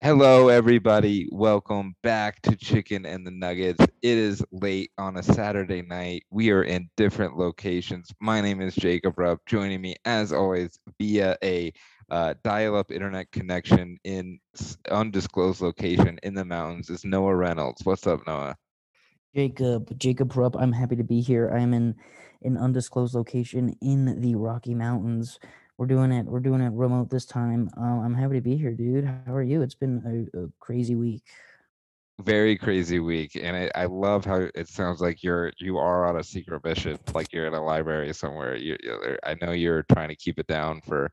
Hello, everybody. Welcome back to Chicken and the Nuggets. It is late on a Saturday night. We are in different locations. My name is Jacob Rupp. Joining me, as always, via a uh, dial-up internet connection in undisclosed location in the mountains is Noah Reynolds. What's up, Noah? Jacob, Jacob Rupp. I'm happy to be here. I am in an undisclosed location in the Rocky Mountains we're doing it. We're doing it remote this time. Uh, I'm happy to be here, dude. How are you? It's been a, a crazy week. Very crazy week, and I, I love how it sounds like you're you are on a secret mission, like you're in a library somewhere. You, I know you're trying to keep it down for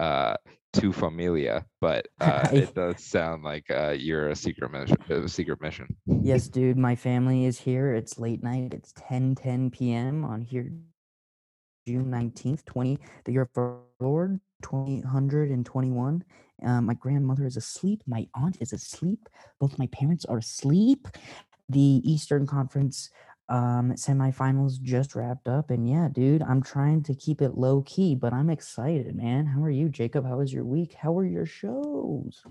uh to familia but uh it does sound like uh you're a secret mission a secret mission yes dude my family is here it's late night it's 10 10 p.m on here June 19th, 20, the year of Lord, 2021. Uh, my grandmother is asleep. My aunt is asleep. Both my parents are asleep. The Eastern Conference um, semifinals just wrapped up. And yeah, dude, I'm trying to keep it low key, but I'm excited, man. How are you, Jacob? How was your week? How were your shows?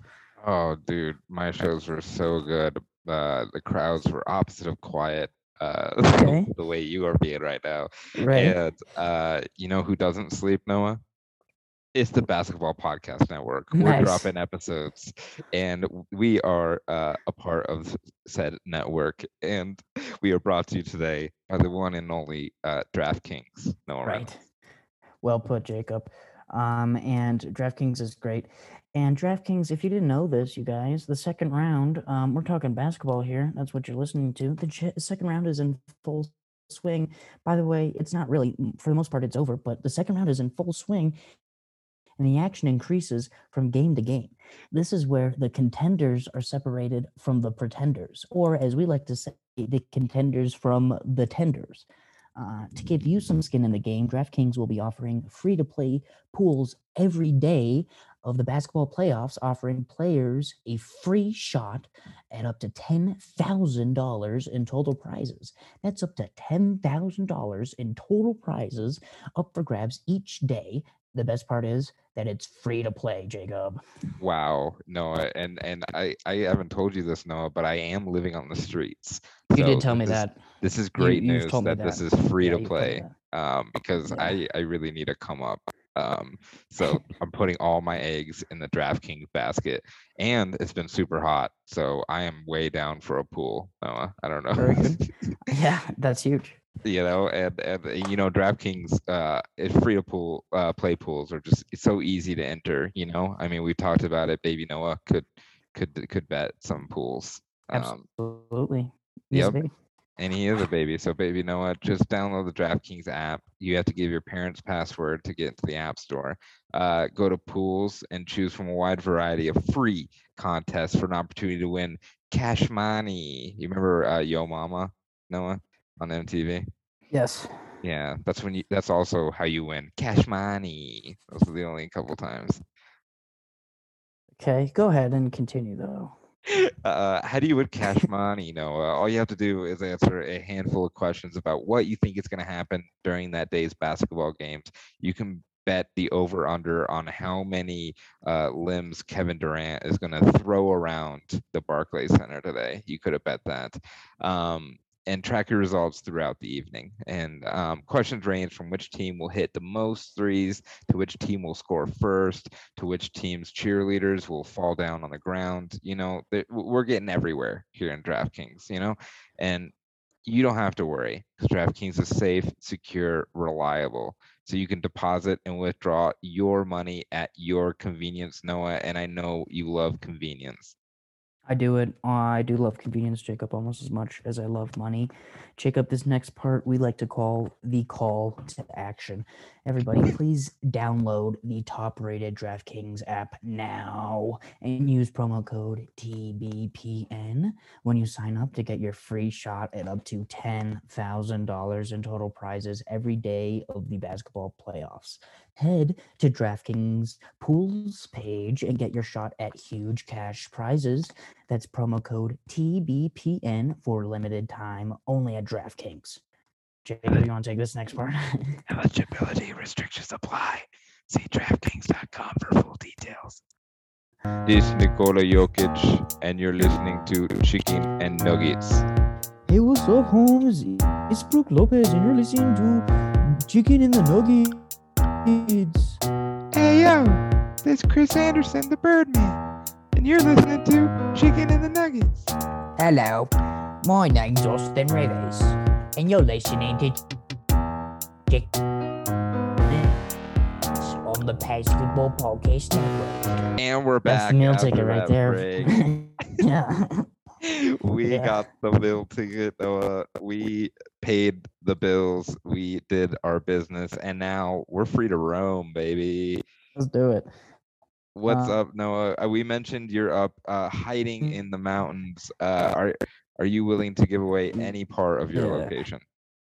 Oh, dude, my shows were so good. Uh, the crowds were opposite of quiet uh, okay. the way you are being right now. Right. And uh, you know who doesn't sleep, Noah? It's the Basketball Podcast Network. Nice. We're dropping episodes, and we are uh, a part of said network. And we are brought to you today by the one and only uh, DraftKings. Noah. Right. Well put, Jacob. Um, and DraftKings is great. And DraftKings, if you didn't know this, you guys, the second round, um, we're talking basketball here. That's what you're listening to. The second round is in full swing. By the way, it's not really, for the most part, it's over, but the second round is in full swing and the action increases from game to game. This is where the contenders are separated from the pretenders, or as we like to say, the contenders from the tenders. Uh, to give you some skin in the game, DraftKings will be offering free to play pools every day of the basketball playoffs, offering players a free shot at up to $10,000 in total prizes. That's up to $10,000 in total prizes up for grabs each day the best part is that it's free to play, Jacob. Wow, Noah, and and I I haven't told you this, Noah, but I am living on the streets. You so did tell me that. This is great you, news that, that, this is free yeah, to play. Um, because yeah. I I really need to come up. Um, so I'm putting all my eggs in the DraftKings basket, and it's been super hot, so I am way down for a pool. Noah, I don't know. Very good. yeah, that's huge you know and and you know draftkings uh free to pool uh play pools are just it's so easy to enter you know? I mean we talked about it. Baby noah could could could bet some pools um, absolutely. Yep. and he is a baby. So baby noah just download the draftkings app. You have to give your parents password to get into the app store. Uh, go to pools and choose from a wide variety of free contests for an opportunity to win cash money. You remember uh, yo mama noah on MTV? Yes. Yeah, that's when you. That's also how you win cash money. Those are the only couple times. Okay, go ahead and continue though. Uh, how do you win cash money? You know, uh, all you have to do is answer a handful of questions about what you think is going to happen during that day's basketball games. You can bet the over under on how many uh, limbs Kevin Durant is going to throw around the Barclays Center today. You could have bet that. Um, and track your results throughout the evening. And um, questions range from which team will hit the most threes to which team will score first to which team's cheerleaders will fall down on the ground. You know, we're getting everywhere here in DraftKings, you know, and you don't have to worry because DraftKings is safe, secure, reliable. So you can deposit and withdraw your money at your convenience, Noah. And I know you love convenience. I do it. Uh, I do love convenience, Jacob, almost as much as I love money. Jacob, this next part we like to call the call to action. Everybody, please download the top rated DraftKings app now and use promo code TBPN when you sign up to get your free shot at up to $10,000 in total prizes every day of the basketball playoffs. Head to DraftKings pools page and get your shot at huge cash prizes. That's promo code TBPN for limited time only at DraftKings. Jacob, you want to take this next part? Eligibility restrictions apply. See DraftKings.com for full details. This is Nikola Jokic, and you're listening to Chicken and Nuggets. Hey, what's up, Holmes? It's Brooke Lopez, and you're listening to Chicken and the Nuggets. Hey yo, this is Chris Andersen, the Birdman, and you're listening to Chicken and the Nuggets. Hello, my name's Austin Rivers, and you're listening to Chicken on the Basketball Podcast Network. And we're That's back. the meal after ticket right that there. break. yeah. we Yeah. got the meal ticket. Noah. Uh, we paid the bills. We did our business, and now we're free to roam, baby. Let's do it. What's Uh, up, Noah? Uh, we mentioned you're up uh, hiding Mm. in the mountains. Uh, are are you willing to give away Mm, any part of your yeah. location?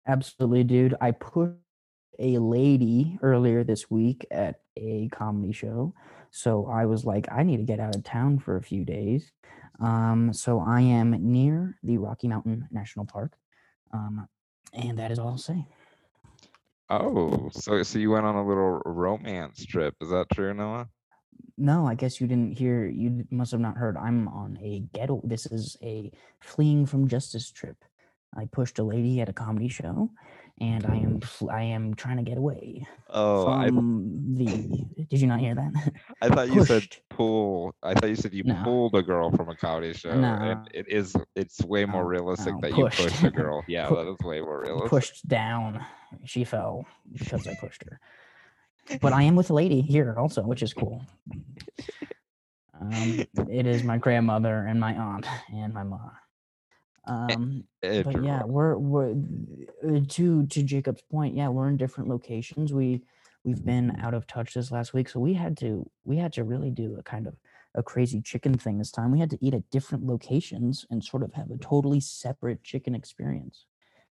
Absolutely, dude. I pushed a lady earlier this week at a comedy show. So I was like, I need to get out of town for a few days. Um, so I am near the Rocky Mountain National Park. Um, and that is all I'll say. Oh, so so you went on a little romance trip. Is that true, Noah? No, I guess you didn't hear. You must have not heard. I'm on a ghetto. This is a fleeing from justice trip. I pushed a lady at a comedy show, and I am I am trying to get away Oh, I the. Did you not hear that? I thought you said pull. I thought you said you No. pulled a girl from a comedy show, No. and it is it's way more No, realistic no, that pushed. you pushed a girl. Yeah, that is way more realistic. pushed down. She fell because I pushed her. But I am with a lady here also, which is cool. Um, it is my grandmother and my aunt and my mom. Um, Eh, but yeah, we're we're uh, to to Jacob's point. Yeah, we're in different locations. We we've been out of touch this last week, so we had to we had to really do a kind of a crazy chicken thing this time. We had to eat at different locations and sort of have a totally separate chicken experience,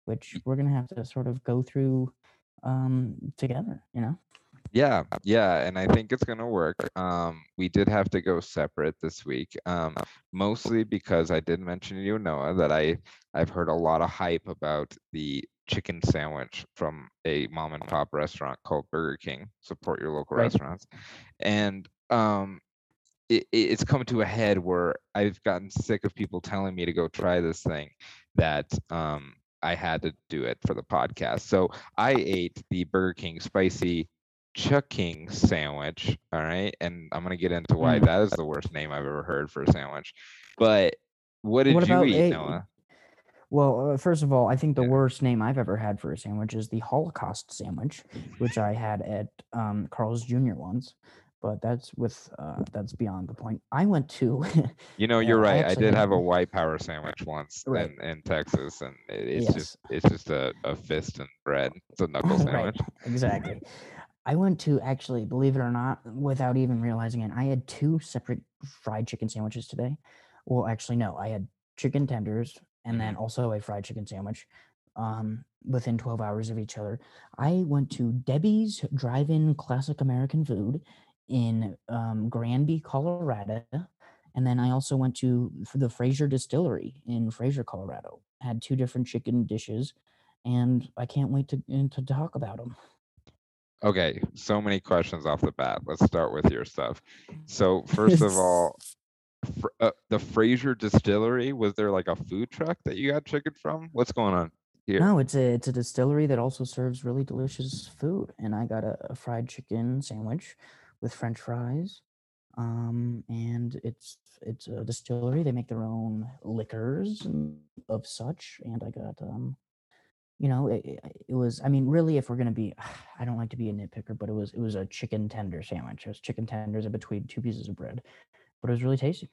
which we're gonna have to sort of go through um together. You know. Yeah, yeah, and I think it's gonna work. Um, we did have to go separate this week, um, mostly because I did mention to you, Noah, that I I've heard a lot of hype about the chicken sandwich from a mom and pop restaurant called Burger King. Support your local Right. restaurants, and um, it, it- it's come to a head where I've gotten sick of people telling me to go try this thing that um I had to do it for the podcast. So I ate the Burger King spicy Ch'King sandwich. All right. And I'm gonna get into why Mm. that is the worst name I've ever heard for a sandwich. But what did What you eat, a- Noah? Well, uh, first of all, I think the Yeah. worst name I've ever had for a sandwich is the Holocaust sandwich, which I had at um, Carl's Jr. once. But that's with uh, that's beyond the point. I went to You know, you're right. I, actually did have a white power sandwich once Right. in, in Texas, and it's Yes. just it's just a, a fist and bread. It's a knuckle right sandwich. exactly. I went to actually, believe it or not, without even realizing it, I had two separate fried chicken sandwiches today. Well, actually, no, I had chicken tenders and then also a fried chicken sandwich um, within 12 hours of each other. I went to Debbie's Drive In Classic American Food in um, Granby, Colorado. And then I also went to the Fraser Distillery in Fraser, Colorado. Had two different chicken dishes, and I can't wait to, to talk about them. Okay, so many questions off the bat. Let's start with your stuff. So first of all, fr- uh, the Fraser Distillery was there like a food truck that you got chicken from? What's going on here? No, it's a it's a distillery that also serves really delicious food, and I got a, a fried chicken sandwich with French fries. Um, and it's it's a distillery. They make their own liquors and of such, and I got um, you know, it, it, was. I mean, really, if we're gonna be, I don't like to be a nitpicker, but it was it was a chicken tender sandwich. It was chicken tenders in between two pieces of bread, but it was really tasty.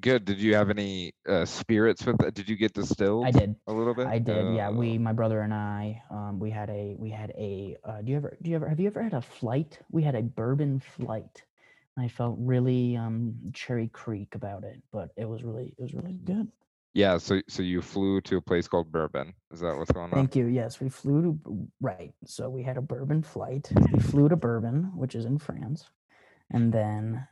Good. Did you have any uh, spirits with that? Did you get distilled? I did. a little bit. I did, yeah. Uh, We, my brother and I, um, we had a, we had a. Uh, do you ever, do you ever, have you ever had a flight? We had a bourbon flight. I felt really um, Cherry Creek about it, but it was really, it was really good. Yeah. So so you flew to a place called Bourbon. Is that what's going on? Thank you. Yes, we flew to right. So we had a bourbon flight. We flew to Bourbon, which is in France, and then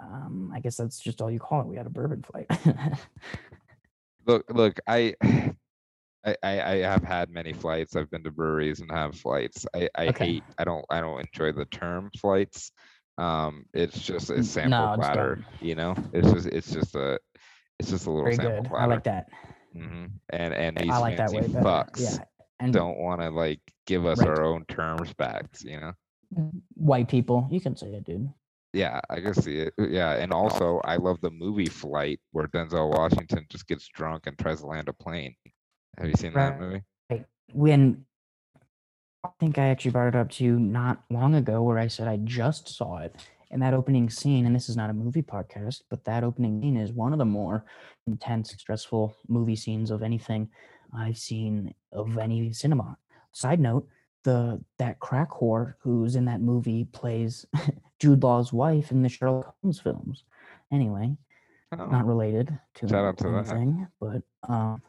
um, I guess that's just all you call it. We had a bourbon flight. Look, look. I. I, I I have had many flights. I've been to breweries and have flights. I, I Okay. hate. I don't. I don't enjoy the term flights Um, it's just a sample no, platter, you know. It's just it's just a it's just a little Very sample good. platter. I like that. hmm And and these I like that fancy way better. fucks Yeah. And don't want to like give us Right. our own terms back, you know. white people, you can say it, dude. Yeah, I can see it. Yeah, and also I love the movie Flight where Denzel Washington just gets drunk and tries to land a plane. Have you seen that Right. movie? When I think I actually brought it up to you not long ago where I said I just saw it. And that opening scene, and this is not a movie podcast, but that opening scene is one of the more intense, stressful movie scenes of anything I've seen of any cinema. Side note, the that crack whore who's in that movie plays Jude Law's wife in the Sherlock Holmes films. Anyway, Oh, not related to Shout that. anything, but um,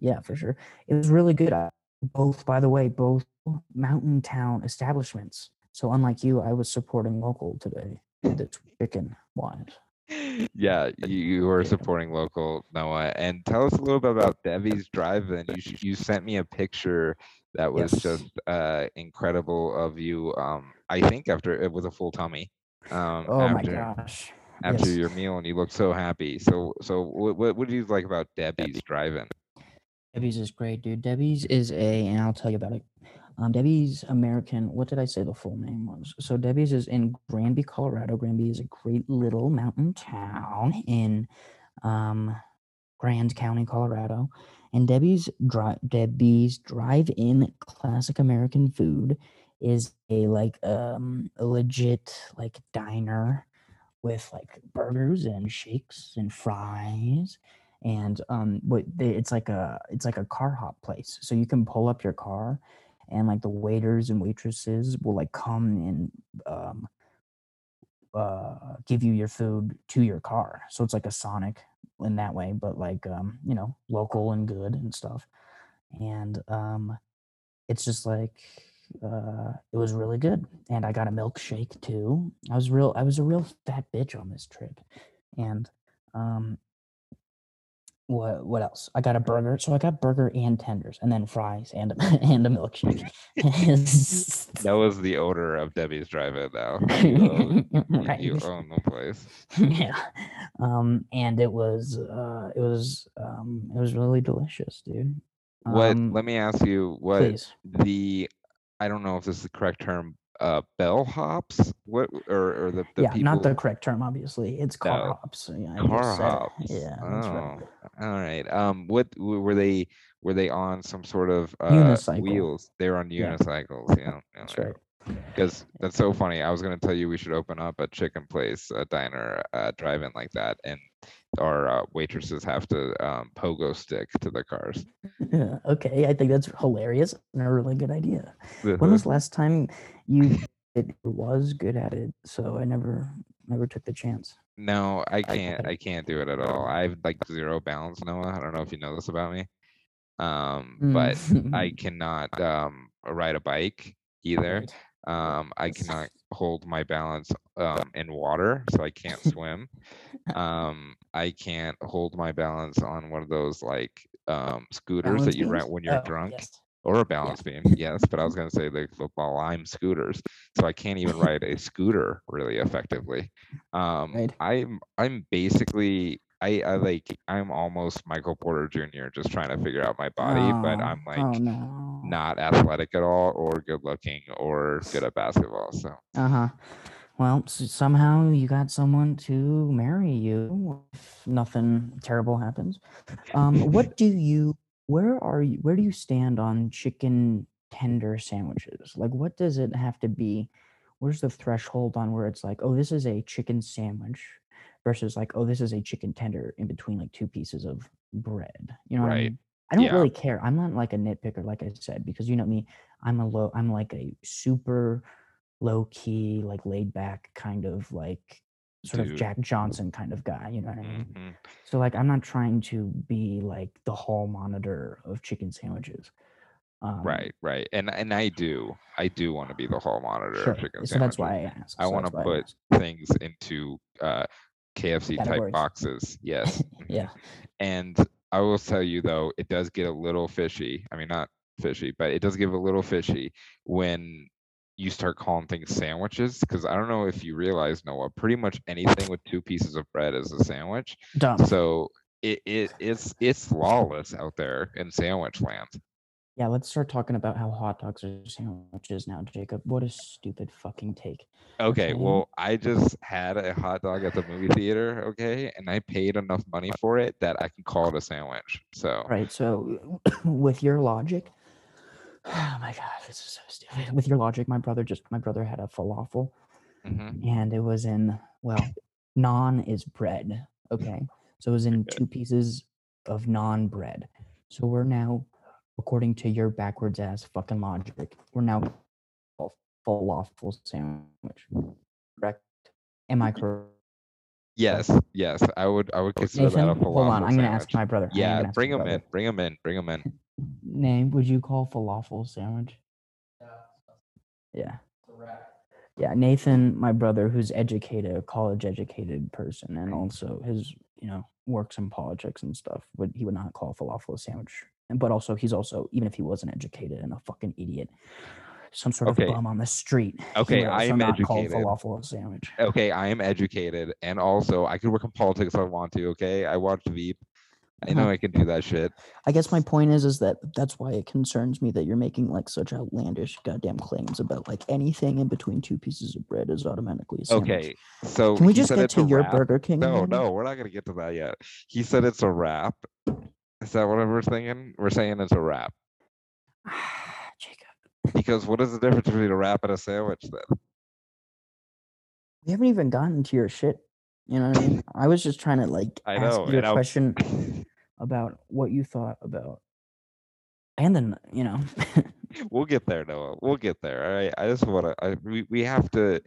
yeah, for sure. It was really good. Both, by the way, both mountain town establishments. So unlike you, I was supporting local today. The chicken wise. yeah, you, you were supporting local Noah. And tell us a little bit about Debbie's Drive-In. You you sent me a picture that was Yes. just uh incredible of you. Um, I think after it was a full tummy. Um, Oh my gosh. after Yes. your meal, and you looked so happy. So so what what, what do you like about Debbie's Drive-In? Debbie's is great, dude. Debbie's is a, and I'll tell you about it. Um, Debbie's American. What did I say the full name was? So Debbie's is in Granby, Colorado. Granby is a great little mountain town in um, Grand County, Colorado. And Debbie's dri- Debbie's Drive-In Classic American Food is a like um a legit like diner with like burgers and shakes and fries and um they, it's like a it's like a car hop place so you can pull up your car and like the waiters and waitresses will like come and um uh give you your food to your car. So it's like a sonic in that way but like um you know local and good and stuff. And um it's just like uh it was really good and i got a milkshake too. I was real i was a real fat bitch on this trip. And um what what else i got a burger so i got burger and tenders and then fries and a, and a milkshake That was the odor of Debbie's Drive-In now. You own, right you own the place. yeah um and it was uh it was um it was really delicious dude What? um, let me ask you what please the I don't know if this is the correct term. Uh, bell hops. What or or the, the yeah people not the correct term obviously it's car No. hops yeah, car hops. yeah that's right Oh, all right. Um, what were they? Were they on some sort of uh, Unicycle. wheels? They were on unicycles. Yeah, that's right Because that's so funny. I was gonna tell you we should open up a chicken place, a diner, uh, drive-in like that, and our uh, waitresses have to um, pogo stick to the cars. Yeah, okay, I think that's hilarious and a really good idea. When Uh-huh. was last time you it was good at it? So I never never took the chance. No, I can't. I can't do it at all. I have like zero balance, Noah. I don't know if you know this about me. Um, but I Mm, cannot um ride a bike either. Um, I cannot hold my balance um in water, so I can't swim. Um, I can't hold my balance on one of those like um scooters Balance that you rent when you're Oh, drunk. yes. Or a balance beam, yes, but I was gonna say the football lime scooters, so I can't even ride a scooter really effectively. Um, Right. I'm I'm basically I, I like I'm almost Michael Porter Jr. just trying to figure out my body, but Oh, I'm like oh no. not athletic at all, or good looking, or good at basketball. So Uh huh. Well, s- somehow you got someone to marry you if nothing terrible happens. Um, what do you? Where are you? Where do you stand on chicken tender sandwiches? Like, what does it have to be? Where's the threshold on where it's like, oh, this is a chicken sandwich, versus like, oh, this is a chicken tender in between like two pieces of bread. You know what I mean? I don't Yeah. really care. I'm not like a nitpicker, like I said, because you know me. I'm a low. I'm like a super low key, like laid back kind of like sort of Jack Johnson kind of guy. You know what I mean? mhm. So like I'm not trying to be like the hall monitor of chicken sandwiches. Um, right, right, and and I do I do want to be the hall monitor Sure. of chicken So that's why I asked. I so want to that's why I put things into uh, KFC type boxes. Yes. Yeah. And I will tell you though, it does get a little fishy. I mean, not fishy, but it does get a little fishy when you start calling things sandwiches because I don't know if you realize Noah, pretty much anything with two pieces of bread is a sandwich. Dumb. So it, it it's it's lawless out there in sandwich land. Yeah, let's start talking about how hot dogs are sandwiches now, Jacob. What a stupid fucking take. Okay, Okay. well, I just had a hot dog at the movie theater, okay, and I paid enough money for it that I can call it a sandwich. So Right. So, with your logic, oh my god, this is so stupid. With your logic, my brother just my brother had a falafel, mhm. and it was in well, naan is bread. Okay, so it was in two pieces of naan bread. So we're now, according to your backwards ass fucking logic, we're now a falafel sandwich. Correct? Am I correct? yes, yes, I would I would consider Nathan, that a falafel. hold on. I'm gonna ask my brother. Yeah, bring him brother. in, bring him in, bring him in. Name, would you call falafel sandwich? Yeah. Yeah, Nathan, my brother, who's educated, a college educated person, and also his, you know, works in politics and stuff, would he would not call falafel a sandwich. And but also he's also, even if he wasn't educated and a fucking idiot, some sort Okay. of bum on the street. Okay, I am not educated. falafel a sandwich. Okay, I am educated, and also I could work in politics if I want to. Okay, I watched Veep. I know Uh-huh. I can do that shit. I guess my point is is that that's why it concerns me that you're making like such outlandish goddamn claims about like anything in between two pieces of bread is automatically a sandwich. Okay, so Can we just get to your wrap. Burger King? No, no, we're not gonna get to that yet. He said it's a wrap. Is that what we're thinking? We're saying it's a wrap Jacob, because what is the difference between a wrap and a sandwich then? we haven't even gotten to your shit. You know what I mean? I was just trying to like I ask know, you a I- question about what you thought about, and then you know, We'll get there, Noah. We'll get there. All right. I just want to. I, we we have to.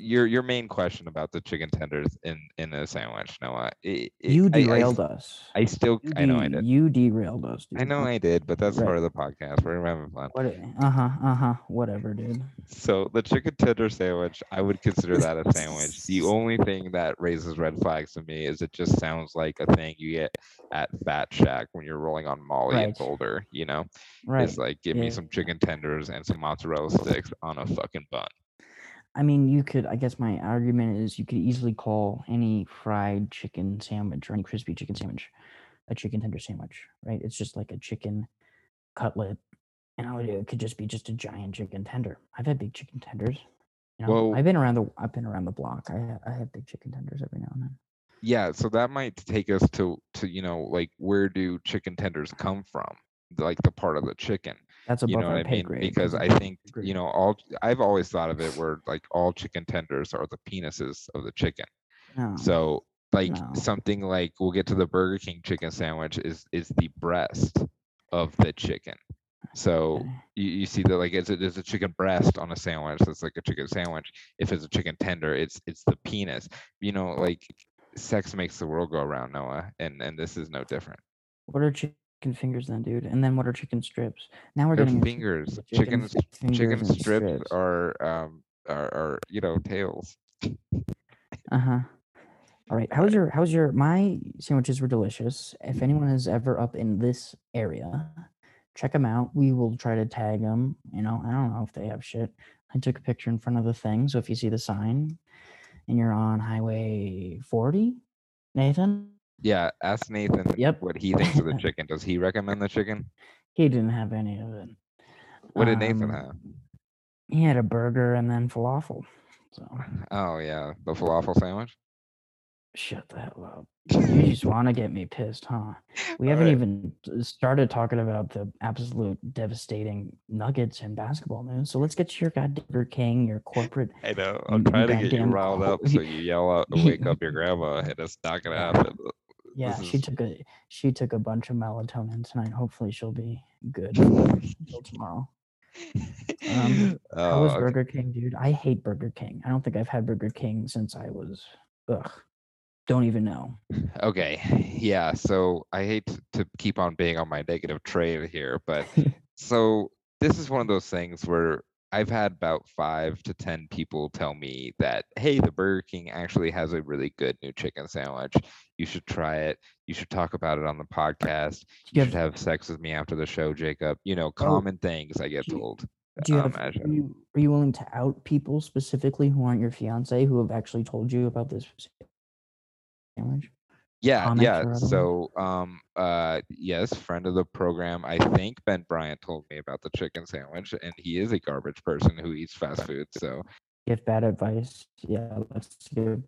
Your your main question about the chicken tenders in in a sandwich, Noah. It, it- you I- I, derailed us. I still. You I know I de- did. You derailed us. Dude. I know I did, but that's Right. part of the podcast. We're having fun. What? Uh huh. Uh huh. Whatever, dude. So the chicken tender sandwich, I would consider that a sandwich. The only thing that raises red flags to me is it just sounds like a thing you get at Fat Shack when you're rolling on Molly and Right. Boulder. You know, Right. it's like give me Yeah. some chicken tenders and some mozzarella sticks on a fucking bun. I mean, you could. I guess my argument is you could easily call any fried chicken sandwich or any crispy chicken sandwich a chicken tender sandwich, right? It's just like a chicken cutlet, and I would, it could just be just a giant chicken tender. I've had big chicken tenders. You know, Well- I've been around the. I've been around the block. I I have big chicken tenders every now and then. Yeah, so that might take us to to you know like where do chicken tenders come from? Like the part of the chicken. That's above you know our what I pay mean? grade. Because I think you know all. I've always thought of it where like all chicken tenders are the penises of the chicken. No. So like No. something like we'll get to the Burger King chicken sandwich is is the breast of the chicken. So you, you see that like is it's a, there's a chicken breast on a sandwich that's like a chicken sandwich. If it's a chicken tender, it's it's the penis. You know, like sex makes the world go around, Noah, and and this is no different. what are chicken fingers then, dude? And then what are chicken strips? Now we're They're getting fingers. Chicken fingers chicken and strips, are um are, are you know tails. Uh huh. All right. How's your how's your my sandwiches were delicious. If anyone is ever up in this area, check them out. We will try to tag them. You know, I don't know if they have shit. I took a picture in front of the thing, so if you see the sign and you're on Highway 40, Nathan, Yeah, ask Nathan Yep. what he thinks of the chicken. Does he recommend the chicken? he didn't have any of it. What did Nathan Um, have? He had a burger and then falafel. So Oh yeah, the falafel sandwich. shut the hell up. You just want to get me pissed, huh? We haven't Alright. even started talking about the absolute devastating nuggets and basketball news. So let's get to your goddamn King, your corporate. I know. I'm trying to get you riled up so you yell out and wake up your grandma, and it's not gonna Yeah. happen. Yeah, This she took a she took a bunch of melatonin tonight. Hopefully, she'll be good until tomorrow. Um, How Oh, was okay. Burger King, dude? I hate Burger King. I don't think I've had Burger King since I was ugh. Don't even know. Okay, yeah. So I hate to- keep on being on my negative train here, but so this is one of those things where I've had about five to ten people tell me that, hey, the Burger King actually has a really good new chicken sandwich. You should try it. You should talk about it on the podcast. You You should have sex with me after the show, Jacob. You know, Oh, common things I get you- told. Do you um, have, are you are you willing to out people specifically who aren't your fiance who have actually told you about this sandwich? Yeah, yeah. So, um, uh, yes, friend of the program. I think Ben Bryant told me about the chicken sandwich, and he is a garbage person who eats fast food. So, Give bad advice. Yeah, let's give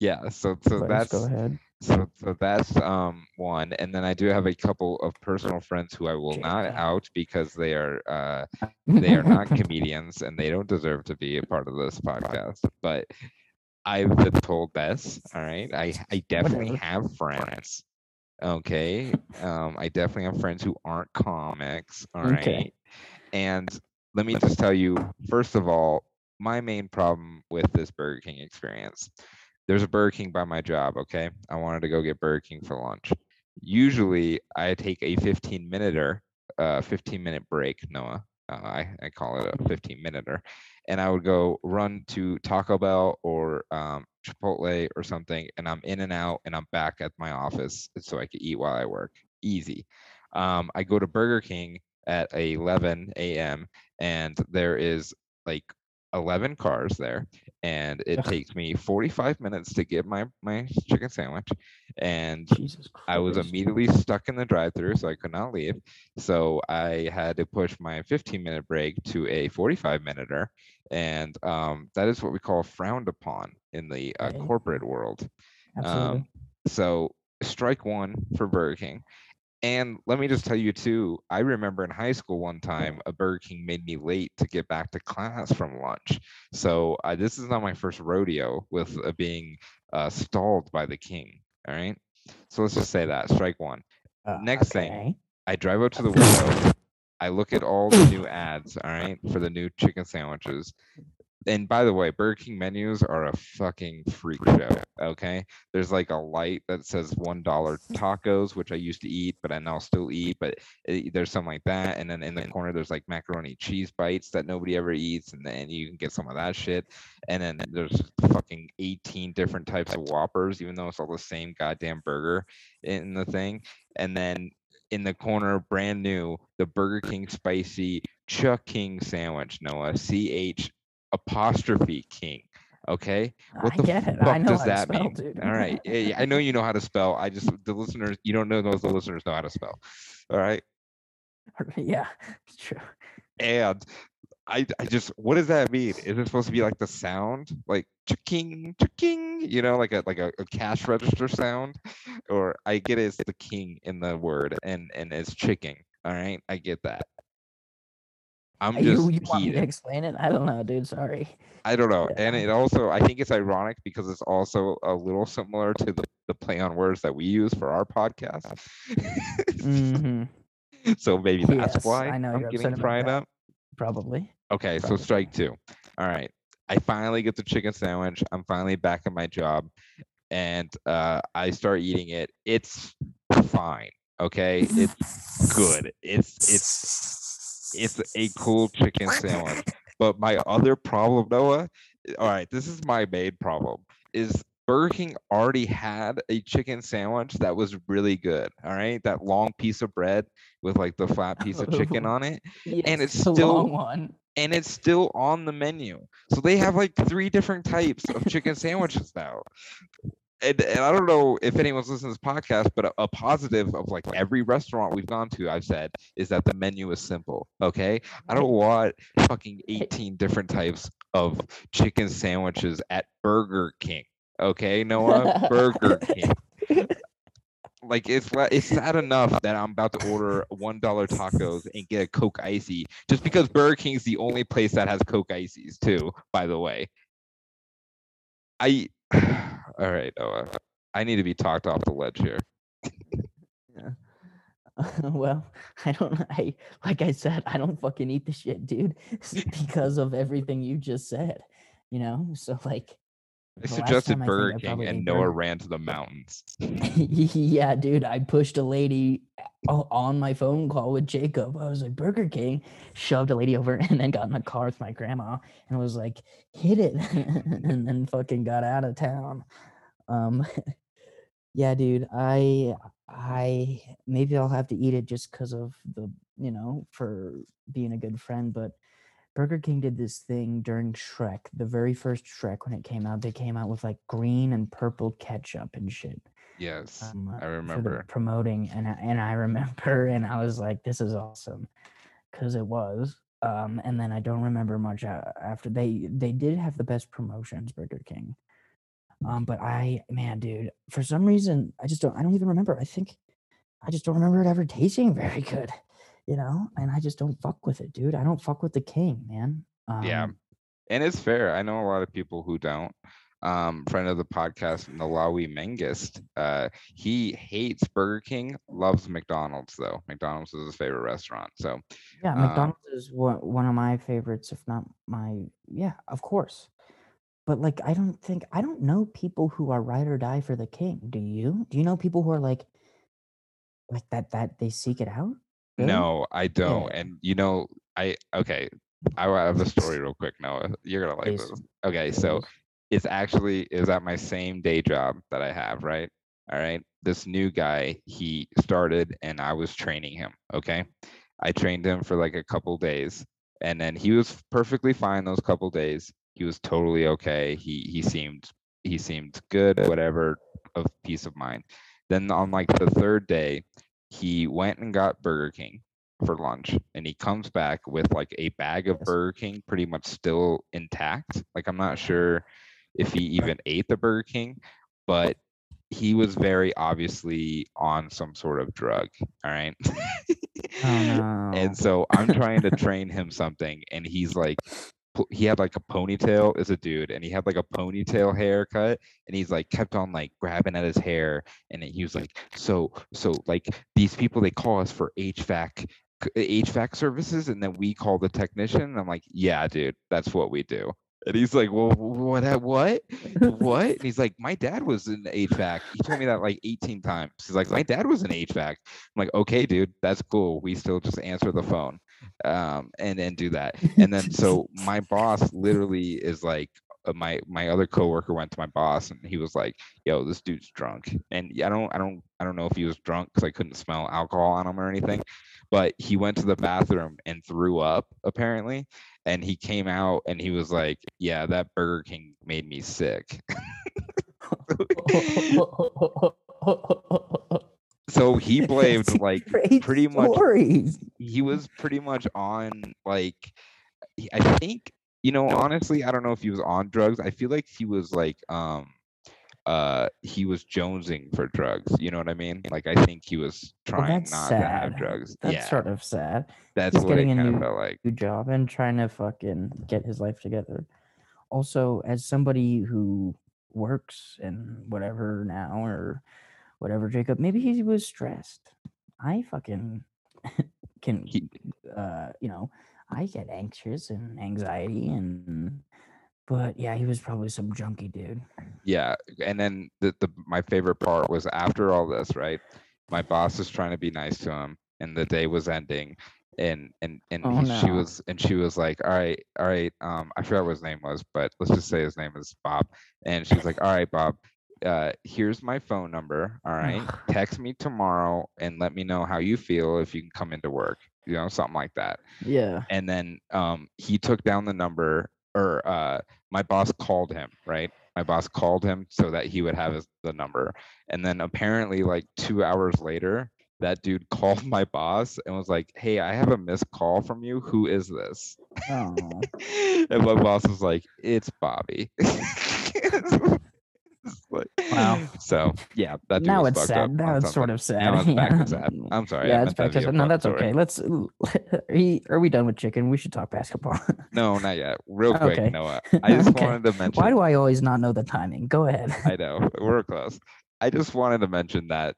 yeah. So, so advice. that's Go ahead. so so that's um one, and then I do have a couple of personal friends who I will not out because they are uh they are not comedians and they don't deserve to be a part of this podcast. But I've been told this. All right. I, I definitely Whatever. have friends. Okay. Um, I definitely have friends who aren't comics. All right. Okay. And let me just tell you, first of all, my main problem with this Burger King experience. There's a Burger King by my job, okay? I wanted to go get Burger King for lunch. Usually I take a 15 minuter, uh 15 minute break, Noah. Uh, I, I call it a 15 minuter. And I would go run to Taco Bell or um, Chipotle or something, and I'm in and out, and I'm back at my office so I could eat while I work. Easy. Um, I go to Burger King at 11 a.m. and there is like 11 cars there, and it takes me 45 minutes to get my my chicken sandwich, and Jesus I was immediately stuck in the drive-through, so I could not leave. So I had to push my 15-minute break to a 45-minuter, and um, that is what we call frowned upon in the uh, corporate world. Absolutely. Um, so strike one for Burger King. And let me just tell you too, I remember in high school one time a Burger King made me late to get back to class from lunch. So uh, this is not my first rodeo with uh, being uh, stalled by the king. All right. So let's just say that strike one. Uh, next thing. I drive up to the window. I look at all the new ads, all right, for the new chicken sandwiches. And by the way, Burger King menus are a fucking freak show. Okay. There's like a light that says $1 tacos, which I used to eat, but I now still eat. But it, there's something like that. And then in the corner, there's like macaroni cheese bites that nobody ever eats. And then you can get some of that shit. And then there's fucking 18 different types of Whoppers, even though it's all the same goddamn burger in the thing. And then in the corner, brand new, the Burger King spicy Ch'King sandwich, Noah, C H apostrophe King. Okay. What I the get it. I fuck know does how to that spell, mean? dude. All right. Yeah, yeah, I know you know how to spell. I just, the listeners, you don't know those the listeners know how to spell. All right. yeah, it's true. And I, I just, what does that mean? Is it supposed to be like the sound, like king, king, you know, like a like a, a cash register sound, or I get it's the king in the word, and and it's chicken. All right, I get that. I'm just you, you want me to explain it? I don't know, dude. Sorry. I don't know, and it also I think it's ironic because it's also a little similar to the the play on words that we use for our podcast. hmm so maybe that's Yes, why I know I'm getting fried up. Probably. Okay, so strike two. All right. I finally get the chicken sandwich. I'm finally back at my job and uh, I start eating it. It's fine. Okay. It's good. It's it's it's a cool chicken sandwich. But my other problem, Noah, all right, this is my main problem, is Burger King already had a chicken sandwich that was really good. All right. That long piece of bread with like the flat piece of chicken Oh. on it Yes, it's the still- one. and it's still on the menu. So they have like three different types of chicken sandwiches now. And, and I don't know if anyone's listening to this podcast, but a, a positive of like every restaurant we've gone to, I've said, is that the menu is simple. Okay. I don't want fucking 18 different types of chicken sandwiches at Burger King. Okay, Noah? Burger King. Like it's it's sad enough that I'm about to order one dollar tacos and get a Coke icy just because Burger King's the only place that has Coke ices too. By the way, I all right, Noah. I need to be talked off the ledge here. Yeah. Well, I don't. I like I said, I don't fucking eat the shit, dude, because of everything you just said. You know, so like. I the suggested time I think Burger I King and Noah burger- ran to the mountains. yeah, dude, I pushed a lady on my phone call with Jacob. I was like, Burger King, shoved a lady over and then got in the car with my grandma and was like, hit it, and then fucking got out of town. Um, yeah, dude, I, I maybe I'll have to eat it just because of the, you know, for being a good friend, but Burger King did this thing during Shrek, the very first Shrek when it came out. They came out with like green and purple ketchup and shit. Yes, um, I remember. promoting, and I, and I remember, and I was like, "This is awesome," because it was. Um, and then I don't remember much after they they did have the best promotions, Burger King. Um, but I, man, dude, for some reason, I just don't. I don't even remember. I think I just don't remember it ever tasting very good, you know. And I just don't fuck with it, dude. I don't fuck with the King, man. Um, Yeah. and it's fair. I know a lot of people who don't. Um, friend of the podcast, Nalawi Mengist, uh, he hates Burger King, loves McDonald's though. McDonald's is his favorite restaurant. So Yeah, Um, McDonald's is one one of my favorites, if not my yeah, of course. But like I don't think I don't know people who are ride or die for the king. Do you? Do you know people who are like like that that they seek it out? Really? no, I oh. don't. Yeah. And you know, I okay. I have a story real quick, Noah. You're gonna like Please. this. Okay, so it's actually is at my same day job that I have, right? All right. This new guy, he started and I was training him. Okay. I trained him for like a couple days and then he was perfectly fine those couple days. He was totally okay. He he seemed he seemed good, whatever, of peace of mind. Then on like the third day, he went and got Burger King for lunch and he comes back with like a bag of. Burger King pretty much still intact. Like I'm not sure if he even ate the Burger King, but he was very obviously on some sort of drug. All right. Oh no. And so I'm trying to train him something, and he's like, he had like a ponytail as a dude, and he had like a ponytail haircut, and he's like kept on like grabbing at his hair, and he was like, so so like these people they call us for HVAC HVAC services, and then we call the technician. And I'm like, yeah, dude, that's what we do. And he's like, well, what? What? what? And he's like, my dad was an HVAC. He told me that like 18 times. He's like, my dad was an HVAC. I'm like, okay, dude, that's cool. We still just answer the phone, um, and then do that. And then so my boss literally is like, uh, my my other coworker went to my boss and he was like, yo, this dude's drunk. And I don't I don't I don't know if he was drunk because I couldn't smell alcohol on him or anything, but he went to the bathroom and threw up apparently. And he came out and he was like, yeah, that Burger King made me sick. so he blamed like pretty much he was pretty much on like I think you know honestly I don't know if he was on drugs. I feel like he was like um uh he was jonesing for drugs. You know what I mean? Like I think he was trying that's not sad. to have drugs. That's yeah, sort of sad. that's he's getting a new- like. New job and trying to fucking get his life together. Also, as somebody who works and whatever now or whatever, Jacob, maybe he was stressed. I fucking can, uh, you know, I get anxious and anxiety and, but yeah, he was probably some junkie dude. Yeah, and then the, the my favorite part was after all this, right? My boss was trying to be nice to him, and the day was ending, and and and Oh, he- she was and she was like, "All right, all right." Um, I forgot what his name was, but let's just say his name is Bob. And she's like, "All right, Bob, uh, here's my phone number. All right, text me tomorrow and let me know how you feel if you can come into work. You know, something like that." Yeah. and then um he took down the number or uh my boss called him right my boss called him so that he would have his, the number and then apparently like two hours later that dude called my boss and was like hey i have a missed call from you who is this and my boss was like it's bobby like- Wow. so yeah that now it's sad. up Now it's sort of sad. now it's back yeah. to sad i'm sorry yeah, it's back to to be a sad. No, that's okay. Let's. Are, are we done with chicken? We should talk basketball. no not yet real quick Okay. noah i just Okay. wanted to mention Why do I always not know the timing? Go ahead. I know we're close. I just wanted to mention that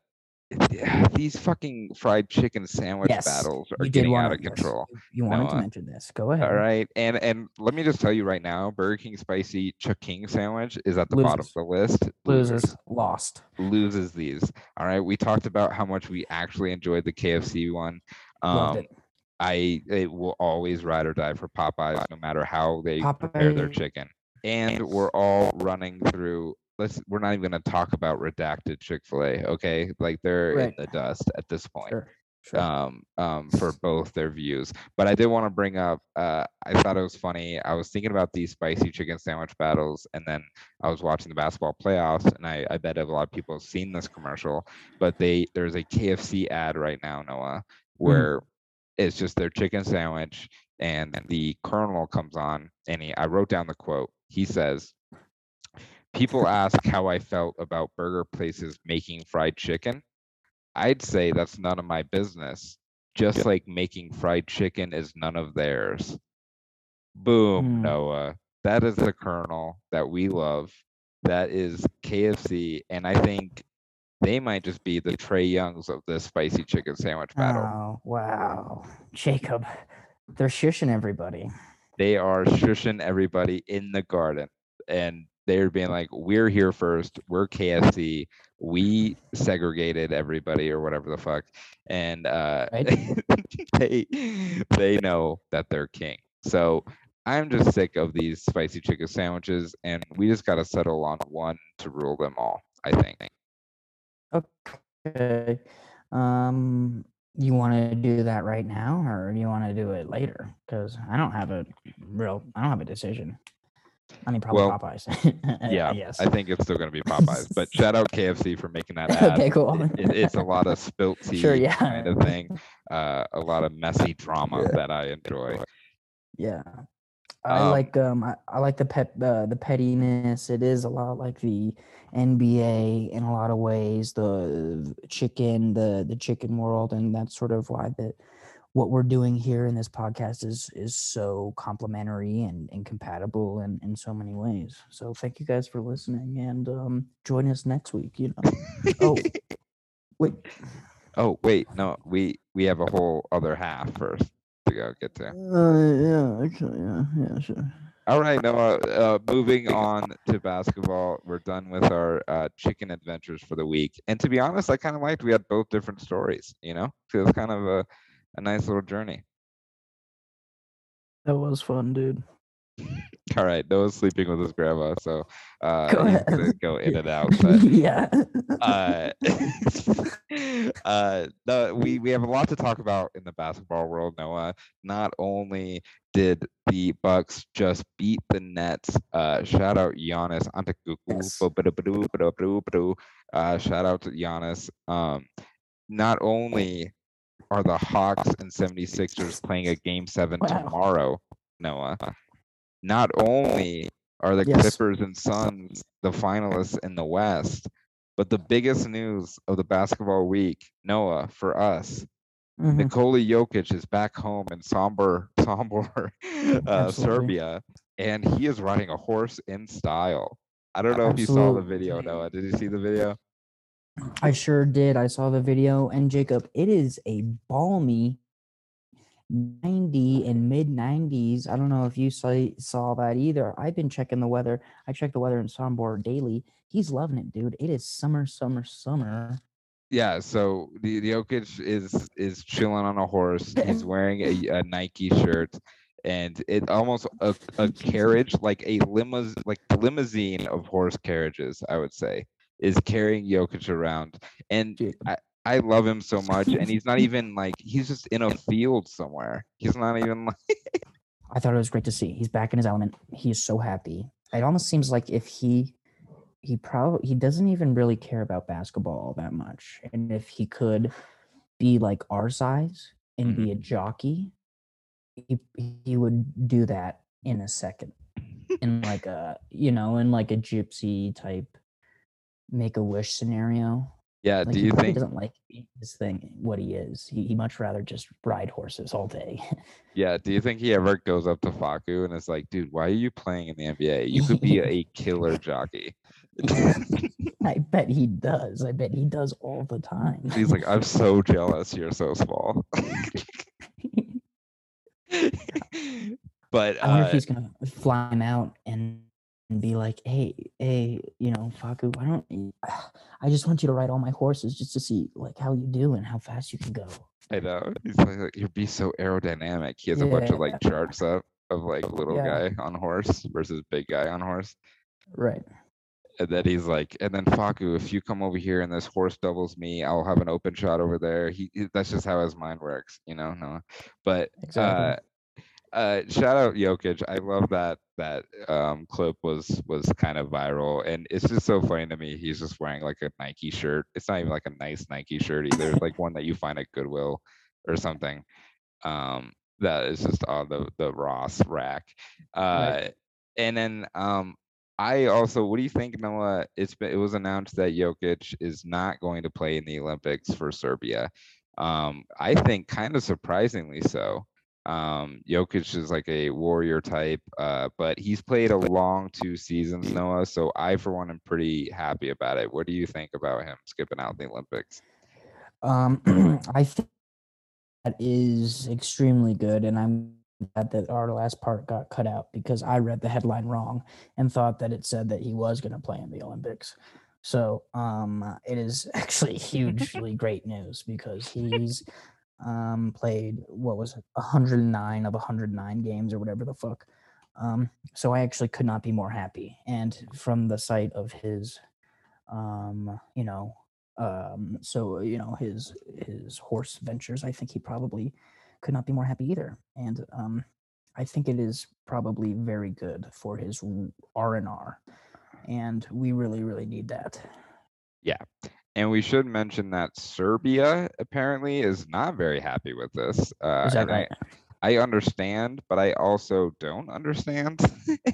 these fucking fried chicken sandwich Yes, battles are getting out of yes, control. You, wanted to mention this. Go ahead. All right, and and let me just tell you right now, Burger King spicy Ch'King sandwich is at the bottom of the list. Loses. Lost. loses these. All right, we talked about how much we actually enjoyed the KFC one. Loved Um, it. I it will always ride or die for Popeyes, no matter how they prepare their chicken. And we're all running through. Let's. We're not even going to talk about redacted Chick Fil A. Okay, like they're in the dust at this point. Sure. Sure. um, um, for both their views. But I did want to bring up, uh, I thought it was funny. I was thinking about these spicy chicken sandwich battles, and then I was watching the basketball playoffs, and I, I bet a lot of people have seen this commercial. But they there's a KFC ad right now, Noah, where it's just their chicken sandwich, and the Colonel comes on, and he I wrote down the quote. He says. People ask how I felt about burger places making fried chicken. I'd say that's none of my business. Just like making fried chicken is none of theirs. Boom, Hmm. Noah. That is the Colonel that we love. That is KFC. And I think they might just be the Trey Youngs of this spicy chicken sandwich battle. Oh, wow. Jacob, they're shushing everybody. They are shushing everybody in the garden. And they're being like, we're here first. We're KFC. We segregated everybody or whatever the fuck. And uh, they they know that they're king. So I'm just sick of these spicy chicken sandwiches, and we just got to settle on one to rule them all. I think. Okay. Um, you want to do that right now, or do you want to do it later? Because I don't have a real, I don't have a decision. I mean, probably Well, Popeyes. Yeah, Yes. I think it's still going to be Popeyes. But shout out KFC for making that ad. okay. Cool. It, it's a lot of spilt tea Sure, yeah. kind of thing. Uh, a lot of messy drama that I enjoy. Yeah. I Um, like um I, I like the pet uh, the pettiness. It is a lot like the NBA in a lot of ways. The chicken, the the chicken world, and that's sort of why that what we're doing here in this podcast is is so complementary and, and compatible in, in so many ways. So thank you guys for listening and um join us next week, you know. Oh wait. Oh wait, no, we we have a whole other half first to go get to. Uh, yeah, actually, yeah, yeah, sure. All right, Noah. Uh, moving on to basketball, we're done with our uh, chicken adventures for the week. And to be honest, I kind of liked we had both different stories. You know, so it was kind of a, a nice little journey. That was fun, dude. All right, Noah's sleeping with his grandma, so uh, Go ahead. go in and out. But yeah. uh, uh, no, we we have a lot to talk about in the basketball world, Noah. Not only did the Bucks just beat the Nets, uh, shout out Giannis Antetokounmpo. Yes. Uh, shout out to Giannis. Um, not only are the Hawks and 76ers playing a game seven Wow. tomorrow, Noah. Not only are the Yes. Clippers and Suns the finalists in the West, but the biggest news of the basketball week, Noah, for us, Mhm. Nikola Jokic is back home in Sombor, Sombor, uh, Serbia, and he is riding a horse in style. I don't know if you saw the video, Noah. Did you see the video? I sure did. I saw the video, and Jacob, it is a balmy 90 and mid 90s. I don't know if you saw, saw that either. I've been checking the weather. I check the weather in Sombor daily. He's loving it, dude. It is summer, summer, summer. Yeah, so the the Jokic is is chilling on a horse. He's wearing a, a Nike shirt, and it almost a, a carriage like a limousine, like limousine of horse carriages, I would say, is carrying Jokic around. And I I love him so much, and he's not even like he's just in a field somewhere. He's not even like I thought it was great to see. He's back in his element. He is so happy. It almost seems like if he he probably he doesn't even really care about basketball all that much. And if he could be like our size and be a mm-hmm. jockey, he he would do that in a second. in like a you know, in like a gypsy type make a wish scenario. yeah. Like Do he you think? doesn't like being his thing what he is. He he much rather just ride horses all day. Yeah. Do you think he ever goes up to Facu and is like, dude, why are you playing in the NBA? You could be a killer jockey. I bet he does. I bet he does all the time. He's like, I'm so jealous. You're so small. but I wonder uh, if he's gonna fly him out and, and be like, "Hey, hey, you know, Facu, why don't you, I just want you to ride all my horses just to see like how you do and how fast you can go." I know he's like, you'd be so aerodynamic. He has a bunch of like Yeah. charts up of like little Yeah. guy on horse versus big guy on horse. Right. and then he's like, and then Facu, if you come over here and this horse doubles me, I'll have an open shot over there. He he- that's just how his mind works, you know. No, but Exactly. uh, uh, shout out Jokic. I love that that um clip was was kind of viral, and it's just so funny to me. He's just wearing like a Nike shirt. It's not even like a nice Nike shirt either. It's like one that you find at Goodwill or something. Um, that is just on the the Ross rack. Uh, Right. and then um, I also, what do you think, Noah? It's been it was announced that Jokic is not going to play in the Olympics for Serbia. Um, I think kind of surprisingly so. Um, Jokic is like a warrior type, uh, but he's played a long two seasons, Noah. So I, for one, am pretty happy about it. What do you think about him skipping out the Olympics? Um, I think that is extremely good, and I'm glad that our last part got cut out because I read the headline wrong and thought that it said that he was going to play in the Olympics. So um, it is actually hugely great news because he's um, played what was it, 109 of 109 games or whatever the fuck. Um, so I actually could not be more happy. And from the sight of his, um, you know, um, so you know his his horse ventures, I think he probably could not be more happy either. And um, I think it is probably very good for his R and R, and we really really need that. And we should mention that Serbia apparently is not very happy with this. Uh, Is that right? I, I understand, but I also don't understand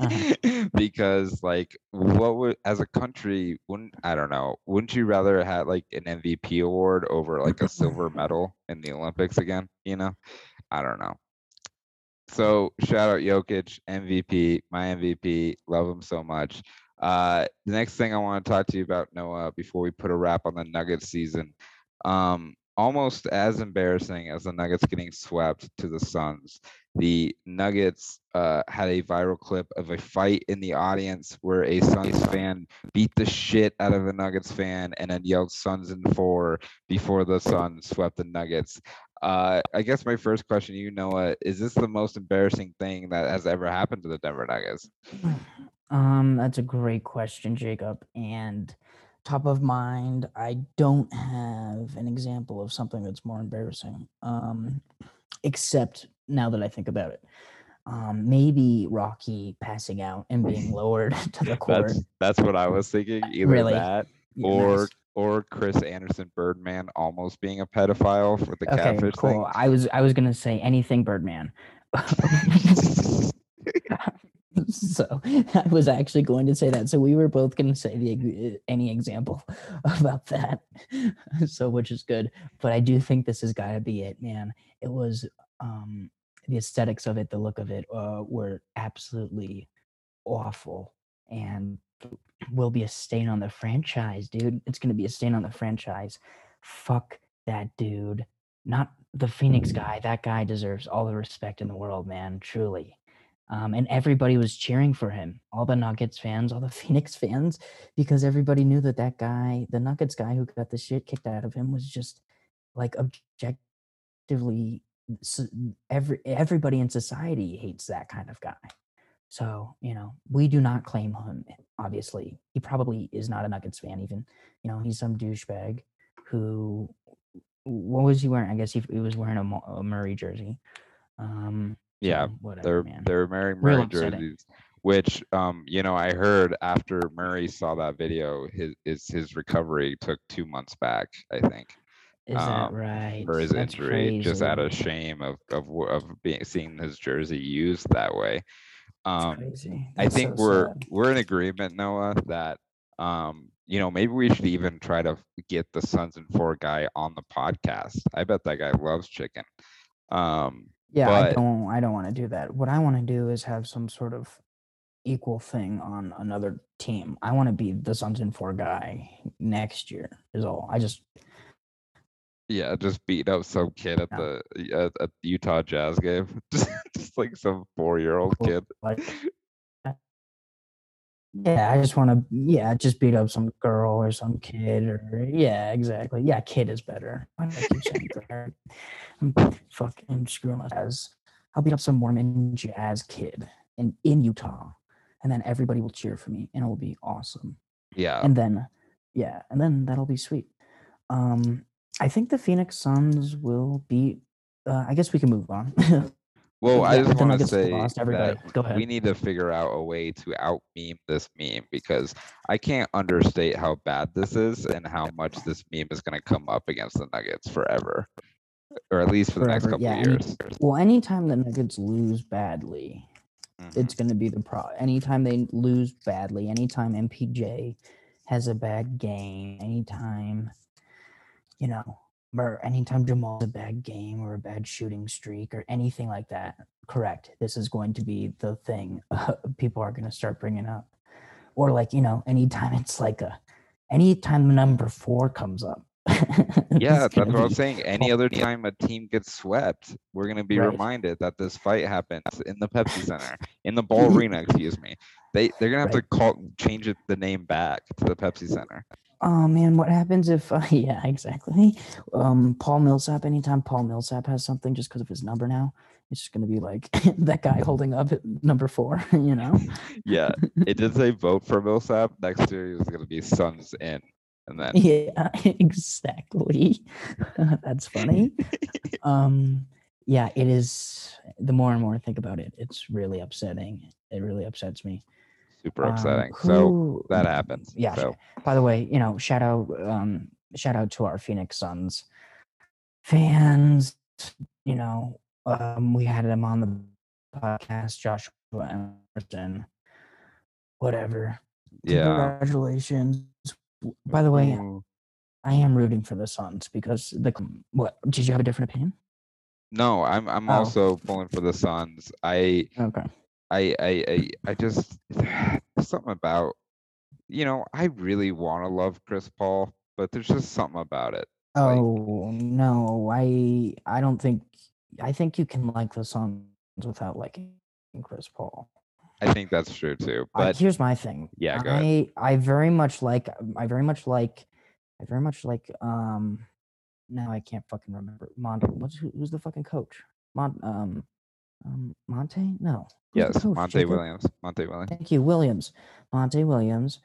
Uh-huh. because, like, what would as a country wouldn't I don't know? Wouldn't you rather have like an MVP award over like a silver medal in the Olympics again? You know, I don't know. So shout out Jokic, MVP, my MVP. Love him so much. Uh, the next thing I want to talk to you about, Noah, before we put a wrap on the Nuggets season, um, almost as embarrassing as the Nuggets getting swept to the Suns. The Nuggets uh, had a viral clip of a fight in the audience where a Suns fan beat the shit out of a Nuggets fan and then yelled "Suns in four before the Suns swept the Nuggets. Uh, I guess my first question, to you Noah, is this the most embarrassing thing that has ever happened to the Denver Nuggets? Um, that's a great question, Jacob. And top of mind, I don't have an example of something that's more embarrassing. Um, except now that I think about it, um, maybe Rocky passing out and being lowered to the court. That's that's what I was thinking. Either Really? that or nice. or Chris Andersen Birdman almost being a pedophile for the okay, catfish cool. I was I was gonna say anything Birdman. so I was actually going to say that. So we were both going to say the any example about that. so which is good, but I do think this has got to be it, man. It was um the aesthetics of it, the look of it, uh, were absolutely awful, and will be a stain on the franchise, dude. It's going to be a stain on the franchise. Fuck that dude. Not the Phoenix guy. That guy deserves all the respect in the world, man. Truly. Um, and everybody was cheering for him. All the Nuggets fans, all the Phoenix fans, because everybody knew that that guy, the Nuggets guy who got the shit kicked out of him, was just like objectively. Every everybody in society hates that kind of guy. So you know, we do not claim him. Obviously, he probably is not a Nuggets fan. Even you know, he's some douchebag who. What was he wearing? I guess he, he was wearing a, a Murray jersey. Um, yeah, so whatever, they're man. they're wearing Murray jerseys, which um you know I heard after Murray saw that video, his his his recovery took two months back. I think. Is that um, right? for his That's injury, just out of shame of of of being seeing his jersey used that way. Um, crazy. I think so we're sad. we're in agreement, Noah, that um, you know, maybe we should even try to get the Suns and Four guy on the podcast. I bet that guy loves chicken. Um, Yeah, I don't. I don't want to do that. What I want to do is have some sort of equal thing on another team. I want to be the Suns and Four guy next year. Is all. I just yeah, just beat up some kid at the at, at the Utah Jazz game, just, just like some four year old kid. like. Yeah, I just want to. Yeah, just beat up some girl or some kid or yeah, exactly. Yeah, kid is better. I keep saying girl? I'm fucking screwing my jazz. I'll beat up some Mormon jazz kid in in Utah, and then everybody will cheer for me, and it will be awesome. Yeah. and then yeah, and then that'll be sweet. Um, I think the Phoenix Suns will beat. Uh, I guess we can move on. Well, I just want to say that Go ahead. we need to figure out a way to out meme this meme because I can't understate how bad this is and how much this meme is going to come up against the Nuggets forever, or at least for the next couple yeah, of any- years. well, anytime the Nuggets lose badly, Mhm. it's going to be the pro. Anytime they lose badly, anytime MPJ has a bad game, anytime, you know, or anytime Jamal's a bad game or a bad shooting streak or anything like that, correct. This is going to be the thing people are going to start bringing up. Or like, you know, anytime it's like a, anytime number four comes up. Yeah, that's what I'm saying. Any other time a team gets swept, we're going to be Right. reminded that this fight happens in the Pepsi Center, in the Ball Arena, excuse me. They they're going to have Right. to call change it the name back to the Pepsi Center. Oh man, what happens if? Uh, yeah, exactly. Um, Paul Millsap. Anytime Paul Millsap has something, just because of his number now, it's just gonna be like that guy holding up at number four. You know? Yeah, it did say vote for Millsap. Next year is going to be Suns in, and then yeah, exactly. That's funny. um, yeah, it is. The more and more I think about it, it's really upsetting. It really upsets me. Super Um, upsetting. so that happens. Yeah. So By the way, you know, shout out, um, shout out to our Phoenix Suns fans. You know, um, we had him on the podcast, Joshua Emerson. Whatever. yeah. Congratulations. By the way, I am rooting for the Suns because the what? Did you have a different opinion? No, I'm I'm Oh. also pulling for the Suns. I Okay. I I I, I just something about you know, I really want to love Chris Paul, but there's just something about it. Like- Oh no, I I don't think I think you can like the Suns without liking Chris Paul. I think that's true too. I- But here's my thing. Yeah, go ahead. I I very much like I very much like I very much like um now I can't fucking remember. Mon what's who, who's the fucking coach? Mon um um Monty? No. Yes, Monty Jacob? Williams. Monty Williams. Thank you, Williams. Monty Williams.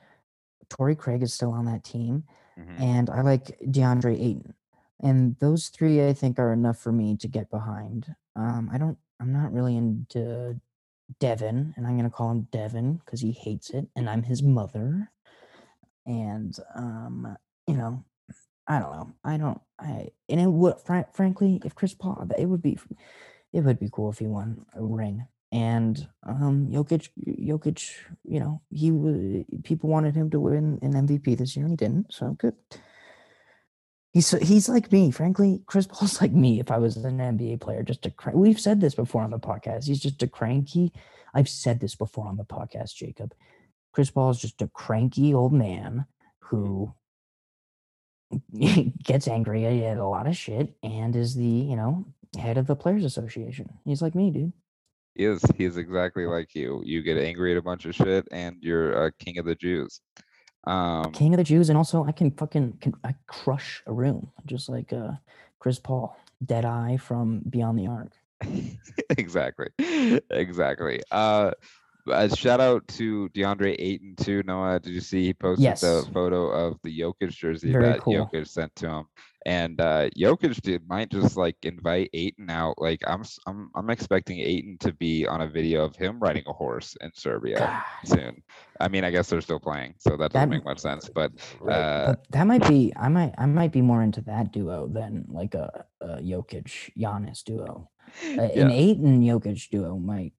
Torrey Craig is still on that team. Mhm. And I like DeAndre Ayton. And those three I think are enough for me to get behind. Um I don't I'm not really into Devin, and I'm gonna call him Devin because he hates it, and I'm his mother. And um, you know, I don't know. I don't. I and it would fr- frankly, if Chris Paul, it would be, it would be cool if he won a ring. And um, Jokic, Jokic, you know, he was people wanted him to win an MVP this year, and he didn't. So good. He's he's like me, frankly. Chris Paul's like me. If I was an NBA player, just a we've said this before on the podcast. He's just a cranky. I've said this before on the podcast, Jacob. Chris Paul is just a cranky old man who gets angry at a lot of shit and is the you know head of the players association. He's like me, dude. He is. He is exactly like you. You get angry at a bunch of shit, and you're a king of the Jews. Um, King of the Jews, and also I can fucking can, I crush a room just like uh Chris Paul, Deadeye from Beyond the Arc. exactly exactly uh a shout out to DeAndre Ayton too. Noah, did you see he posted the photo of the Jokic jersey Very that cool. Jokic sent to him? And uh Jokic did might just like invite Ayton out. Like I'm I'm I'm expecting Ayton to be on a video of him riding a horse in Serbia God, soon. I mean, I guess they're still playing, so that doesn't That- make much sense. But uh, but that might be I might I might be more into that duo than like a, a Jokic Giannis duo. Uh, yeah, An Ayton Jokic duo might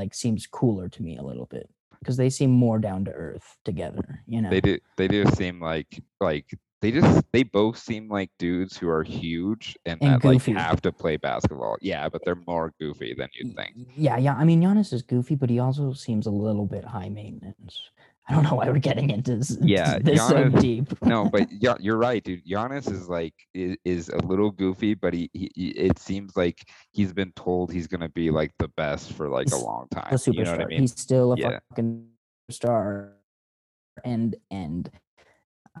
like seems cooler to me a little bit because they seem more down to earth together. You know, they do they do seem like like they just they both seem like dudes who are huge and, And that like have to play basketball. Yeah, but they're more goofy than you'd think. Yeah, yeah. I mean, Giannis is goofy, but he also seems a little bit high maintenance. I don't know why we're getting into this, Yeah, this so deep. No, but you're right, dude. Giannis is like is, is a little goofy, but he, he it seems like he's been told he's gonna be like the best for like a long time. a superstar. You know I mean? He's still a Yeah. fucking star. And and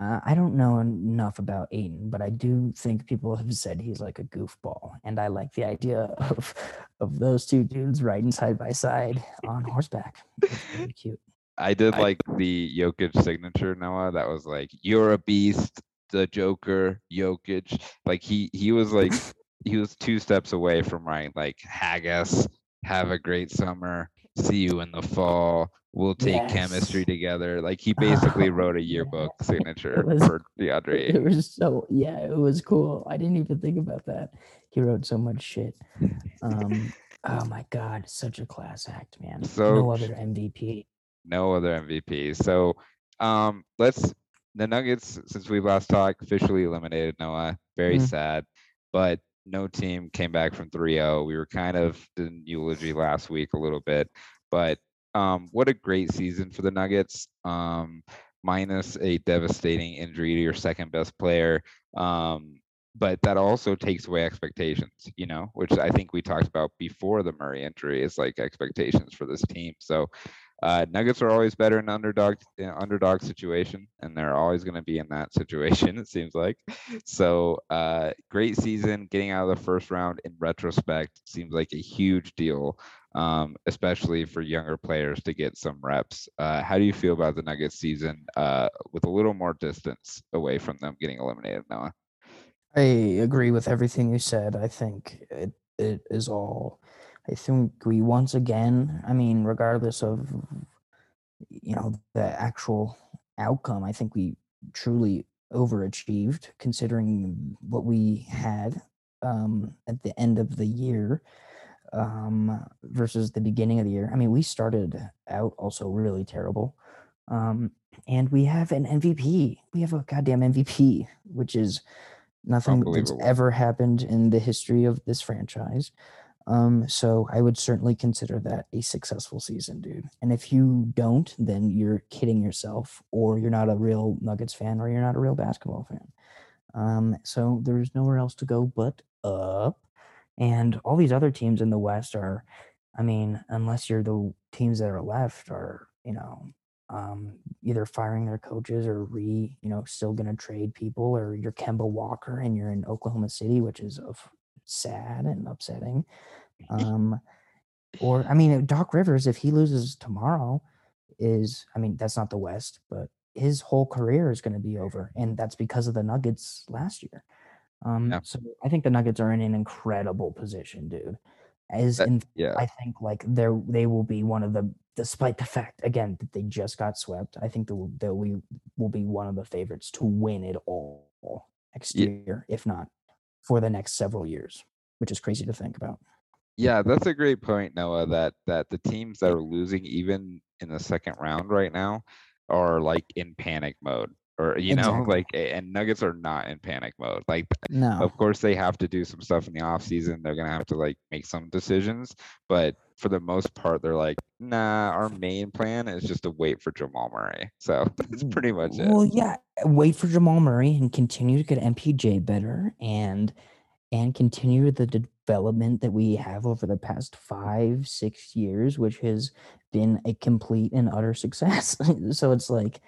uh, I don't know enough about Ayton, but I do think people have said he's like a goofball, and I like the idea of of those two dudes riding side by side on horseback. It's very cute. I did I- like the Jokic signature, Noah. That was like, "You're a beast." The Joker, Jokic, like he he was like he was two steps away from writing like Haggis. Have a great summer. See you in the fall. We'll take chemistry together. Like he basically Oh, wrote a yearbook signature was- for DeAndre. It was so yeah, it was cool. I didn't even think about that. He wrote so much shit. Um, oh my god, such a class act, man. So no other MVP. No other MVP. So um let's the Nuggets, since we last talked, officially eliminated Noah. Very Mm. sad. But no team came back from 3-0. We were kind of in eulogy last week a little bit. But um what a great season for the Nuggets. Um minus a devastating injury to your second best player. Um but that also takes away expectations, you know, which I think we talked about before the Murray injury is like expectations for this team. So uh, Nuggets are always better in underdog in underdog situation, and they're always going to be in that situation. It seems like. So uh, great season, getting out of the first round. In retrospect, seems like a huge deal, um, especially for younger players to get some reps. Uh, how do you feel about the Nuggets season uh, with a little more distance away from them getting eliminated, Noah? I agree with everything you said. I think it it is all. I think we once again. I mean, regardless of you know the actual outcome, I think we truly overachieved considering what we had um, at the end of the year um, versus the beginning of the year. I mean, we started out also really terrible. Um, and we have an MVP. We have a goddamn MVP, which is nothing that's ever happened in the history of this franchise. Um, so I would certainly consider that a successful season, dude. And if you don't, then you're kidding yourself, or you're not a real Nuggets fan, or you're not a real basketball fan. Um, so there's nowhere else to go but up. And all these other teams in the West are, I mean, unless you're the teams that are left are, you know, um, either firing their coaches or re, you know, still going to trade people, or you're Kemba Walker and you're in Oklahoma City, which is of sad and upsetting. Um, or I mean, Doc Rivers, if he loses tomorrow, is I mean, that's not the West, but his whole career is going to be over, and that's because of the Nuggets last year. Um, Yeah. so I think the Nuggets are in an incredible position, dude. As That- in, Yeah. I think like they're they will be one of the, despite the fact again that they just got swept. I think they'll they'll we will be one of the favorites to win it all next Ye- year, if not for the next several years, which is crazy to think about. Yeah, that's a great point, Noah. That that the teams that are losing even in the second round right now are like in panic mode, or you know, like and Nuggets are not in panic mode. Like, No, of course, they have to do some stuff in the off season. They're gonna have to like make some decisions, but for the most part, they're like, nah, our main plan is just to wait for Jamal Murray. So that's mm, pretty much it. Well, yeah, wait for Jamal Murray and continue to get MPJ better and and continue the development that we have over the past five, six years, which has been a complete and utter success. so it's like,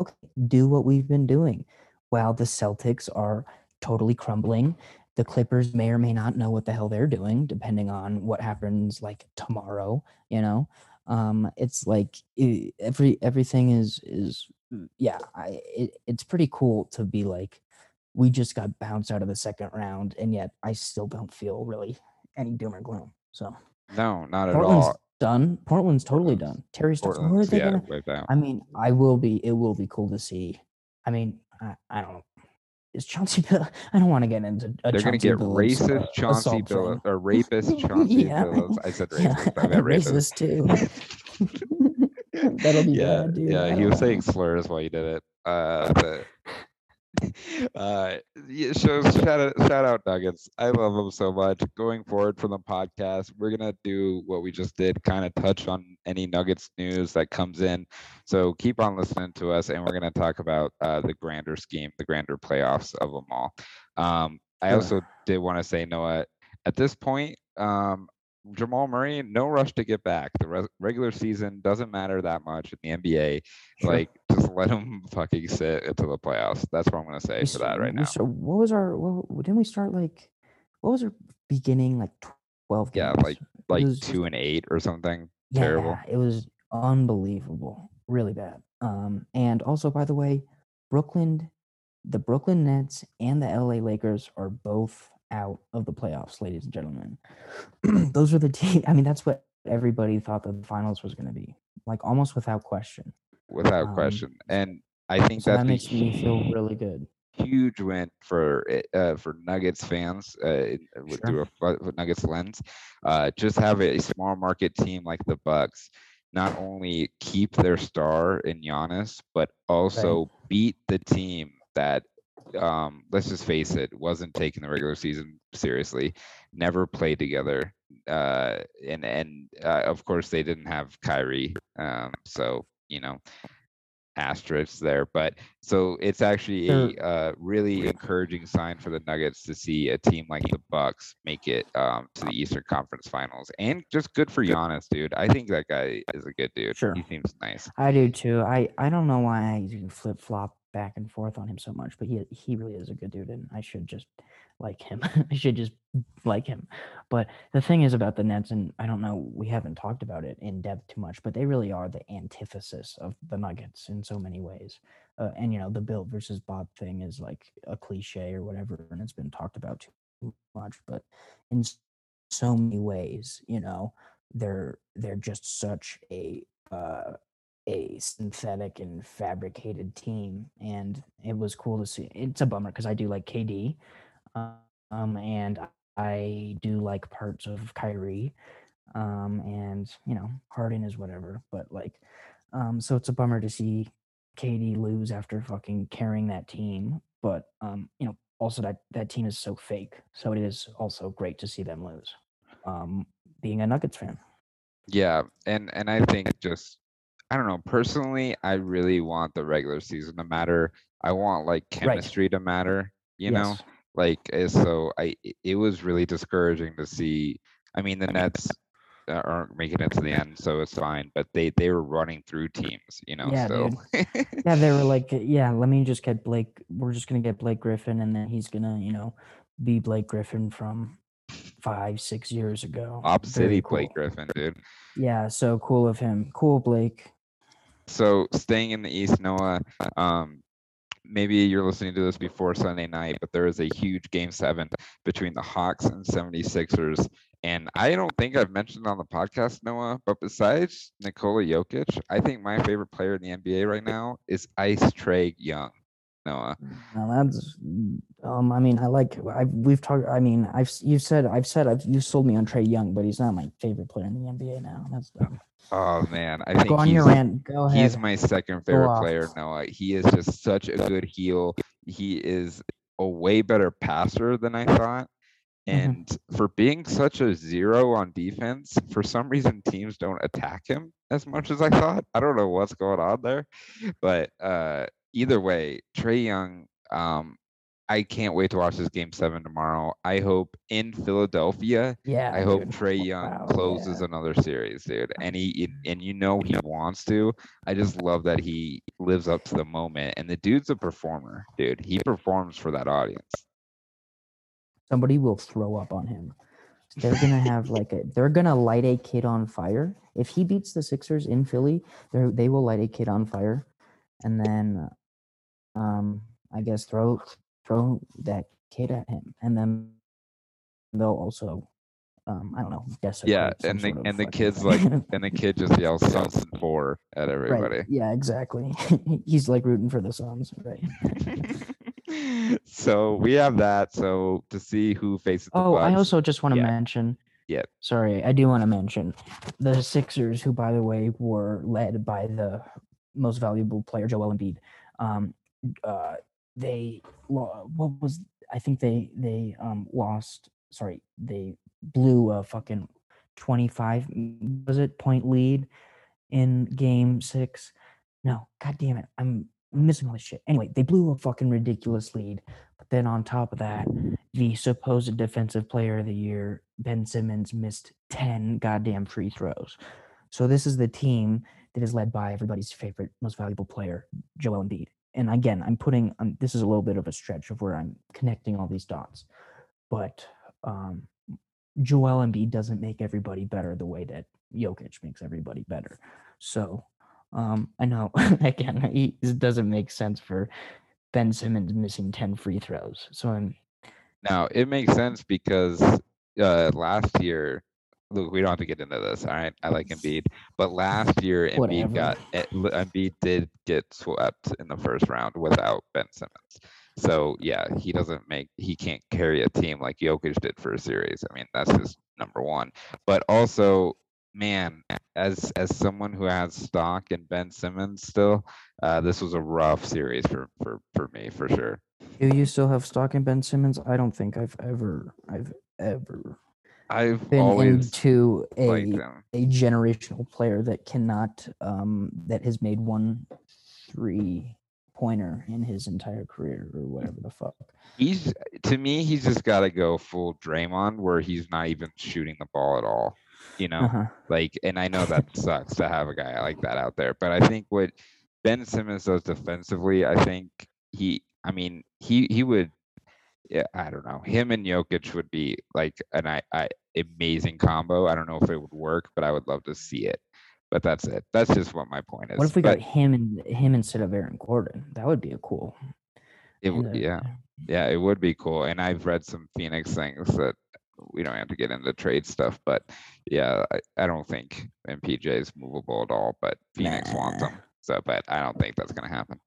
okay, do what we've been doing. While the Celtics are totally crumbling, the Clippers may or may not know what the hell they're doing, depending on what happens like tomorrow, you know? um it's like every everything is is yeah i it, it's pretty cool to be like we just got bounced out of the second round and yet i still don't feel really any doom or gloom so no, not at portland's all. done portland's totally Portland's- done terry Stotts, where are Portland's they yeah, gonna wiped i mean i will be it will be cool to see i mean i, I don't know is chauncey Bill, i don't want to get into a They're gonna Chauncey get Billups, racist Chauncey. Billups or rapist Chauncey Yeah. Billups. I said Yeah, racist. I meant racist too That'll be yeah, bad, dude. yeah. He was saying slurs while he did it. Uh, but uh, yeah, shows shout out, shout out Nuggets. I love them so much. Going forward from the podcast, we're gonna do what we just did, kind of touch on any Nuggets news that comes in. So keep on listening to us, and we're gonna talk about uh, the grander scheme, the grander playoffs of them all. Um, I also did want to say, Noah, at this point, um, Jamal Murray, no rush to get back. The res- regular season doesn't matter that much in the NBA. Like, just let them fucking sit into the playoffs. That's what I'm gonna say We for that right now. So what was our? What, didn't we start like? What was our beginning like twelve games? Yeah, like like was- two and eight or something. yeah, terrible. It was unbelievable, really bad. Um, and also, by the way, Brooklyn, the Brooklyn Nets and the LA Lakers are both out of the playoffs, ladies and gentlemen. Those are the team. I mean, that's what everybody thought the finals was going to be, like almost without question. Without Um, question. And I think So that's that a makes me feel really good. huge win for it- uh, for Nuggets fans uh, uh, with Sure. through a Nuggets lens. Uh, just have a small market team like the Bucks not only keep their star in Giannis, but also beat the team that um, let's just face it wasn't taking the regular season seriously, never played together, uh, and and uh, of course they didn't have Kyrie, um, so you know asterisks there but so it's actually a uh, really encouraging sign for the nuggets to see a team like the bucks make it um, to the eastern conference finals and just good for Giannis, dude i think that guy is a good dude Sure. he seems nice I do too. I I don't know why I flip flop back and forth on him so much, but he he really is a good dude, and I should just like him. I should just like him. But the thing is about the Nets, and I don't know, we haven't talked about it in depth too much, but they really are the antithesis of the Nuggets in so many ways. Uh, and you know, the built versus bought thing is like a cliche or whatever, and it's been talked about too much. But in so many ways, you know, they're they're just such a uh, a synthetic and fabricated team, and it was cool to see. It's a bummer because I do like KD, um, and I do like parts of Kyrie, um, and you know Harden is whatever, but like, um, so it's a bummer to see KD lose after fucking carrying that team, but um, you know also that that team is so fake, so it is also great to see them lose. Um, being a Nuggets fan. Yeah, and and I think just I don't know, personally, I really want the regular season to matter. I want like chemistry to matter, you know? Like uh, so I it was really discouraging to see I mean the Nets uh, aren't making it to the end, so it's fine, but they they were running through teams, you know, Yeah. Yeah, they were like, yeah, let me just get Blake. We're just gonna get Blake Griffin, and then he's gonna, you know, be Blake Griffin from five, six years ago. Lob City cool. Blake Griffin, dude. Yeah, so cool of him. Cool, Blake. So staying in the East, Noah, um, maybe you're listening to this before Sunday night, but there is a huge game seven between the Hawks and 76ers. And I don't think I've mentioned on the podcast, Noah, but besides Nikola Jokic, I think my favorite player in the NBA right now is Ice Trey Young. Noah. Now that's, um, I mean, I like. I've we've talked. I mean, I've you've said I've said I've you sold me on Trey Young, but he's not my favorite player in the NBA now. That's dumb. Oh man, I think Go on he's, your rant. Go ahead. he's my second favorite player, Noah. He is just such a good heel. He is a way better passer than I thought. Mhm. And for being such a zero on defense, for some reason teams don't attack him as much as I thought. I don't know what's going on there. But uh either way, Trey Young, um, I can't wait to watch this game seven tomorrow. I hope in Philadelphia yeah. I hope dude. Trey Young Wow, closes yeah. another series, dude. And he and you know he wants to. I just love that he lives up to the moment. And the dude's a performer, dude. He performs for that audience. somebody will throw up on him. They're gonna have like a they're gonna light a kid on fire. If he beats the Sixers in Philly, they they will light a kid on fire, and then, um, I guess throw throw that kid at him, and then they'll also, um, I don't know, desecrate. Yeah, and the and the kids like and the kid just yells Suns and four at everybody. Right. Yeah, exactly. He's like rooting for the Suns, right? so we have that. So to see who faces the Oh, I also just want to Yeah. mention. Yeah. Sorry, I do want to mention the Sixers, who, by the way, were led by the most valuable player, Joel Embiid. Um, uh, they what was I think they they um lost. Sorry, they blew a fucking twenty five was it point lead in game six. No, god damn it, I'm missing all this shit. Anyway, they blew a fucking ridiculous lead. But then on top of that, the supposed defensive player of the year, Ben Simmons, missed 10 goddamn free throws. So this is the team that is led by everybody's favorite, most valuable player, Joel Embiid. And again, I'm putting um, this is a little bit of a stretch of where I'm connecting all these dots, but um, Joel Embiid doesn't make everybody better the way that Jokic makes everybody better. So um, I know again it doesn't make sense for Ben Simmons missing ten free throws. So I'm Now it makes sense because uh, last year, look, we don't have to get into this. All right, I like Embiid, but last year Embiid Whatever. got eh, Embiid did get swept in the first round without Ben Simmons. So yeah, he doesn't make he can't carry a team like Jokic did for a series. I mean, that's just number one. But also, man, as as someone who has stock in Ben Simmons still, uh, this was a rough series for for for me for sure. Do you still have stock in Ben Simmons? I don't think I've ever, I've ever I've been always into a a generational player that cannot, um, that has made one three pointer in his entire career or whatever the fuck. He's to me, he's just got to go full Draymond, where he's not even shooting the ball at all. You know, Uh-huh. like, and I know that sucks to have a guy like that out there, but I think what Ben Simmons does defensively, I think he, I mean, he he would, yeah, I don't know, him and Jokic would be like an I, I amazing combo. I don't know if it would work, but I would love to see it. But that's it. That's just what my point is. What if we But got him and him instead of Aaron Gordon? That would be a cool. it, and, w- uh, yeah. Yeah, it would be cool. And I've read some Phoenix things that we don't have to get into trade stuff, but yeah, I, I don't think MPJ is movable at all, but Phoenix wants him. So, but I don't think that's going to happen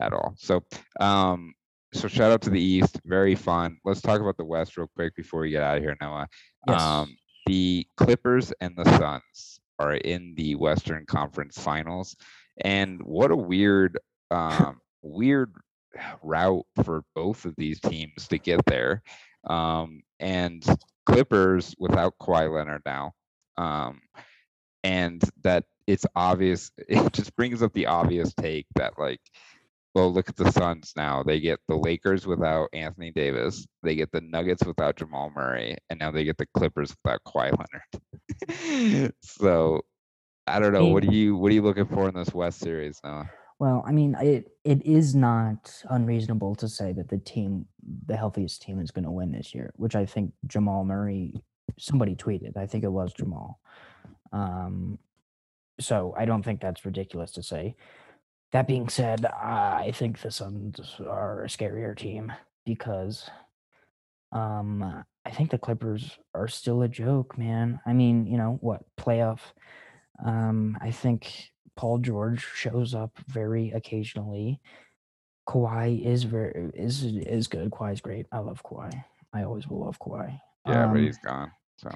at all. So, um, so shout out to the East. Very fun. Let's talk about the West real quick before we get out of here, Noah. Yes. Um, the Clippers and the Suns are in the Western Conference Finals, and what a weird, um, weird route for both of these teams to get there. Um, and Clippers without Kawhi Leonard now, um, and that it's obvious. It just brings up the obvious take that like. Well, look at the Suns now. They get the Lakers without Anthony Davis. They get the Nuggets without Jamal Murray, and now they get the Clippers without Kawhi Leonard. so, I don't know. What are you What are you looking for in this West series now? Well, I mean, it it is not unreasonable to say that the team, the healthiest team, is going to win this year. Which I think Jamal Murray, somebody tweeted. I think it was Jamal. Um, so I don't think that's ridiculous to say. That being said, I think the Suns are a scarier team because, um, I think the Clippers are still a joke, man. I mean, you know what playoff? Um, I think Paul George shows up very occasionally. Kawhi is very is is good. Kawhi's great. I love Kawhi. I always will love Kawhi. Yeah, but Um, he's gone. So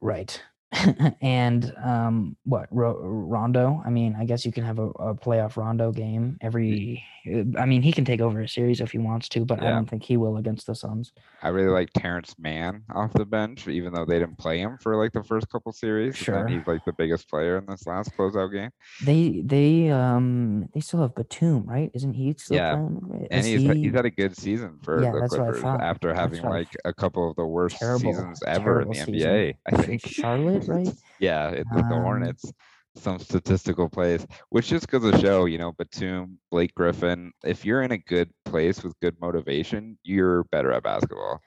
right. and um, what Ro- Rondo? I mean, I guess you can have a, a playoff Rondo game every. uh, I mean, he can take over a series if he wants to, but I don't think he will against the Suns. I really like Terance Mann off the bench, even though they didn't play him for like the first couple series. and Sure. he's like the biggest player in this last closeout game. They they um they still have Batum, right? Isn't he still Yeah, playing? And he's he- he's had a good season for Yeah, the that's what I Clippers after having like a couple of the worst terrible, seasons ever in the season. NBA. I think Charlotte, right? yeah, it, with the Um, Hornets, some statistical plays, which just goes to show, you know, Batum, Blake Griffin, if you're in a good place with good motivation, you're better at basketball.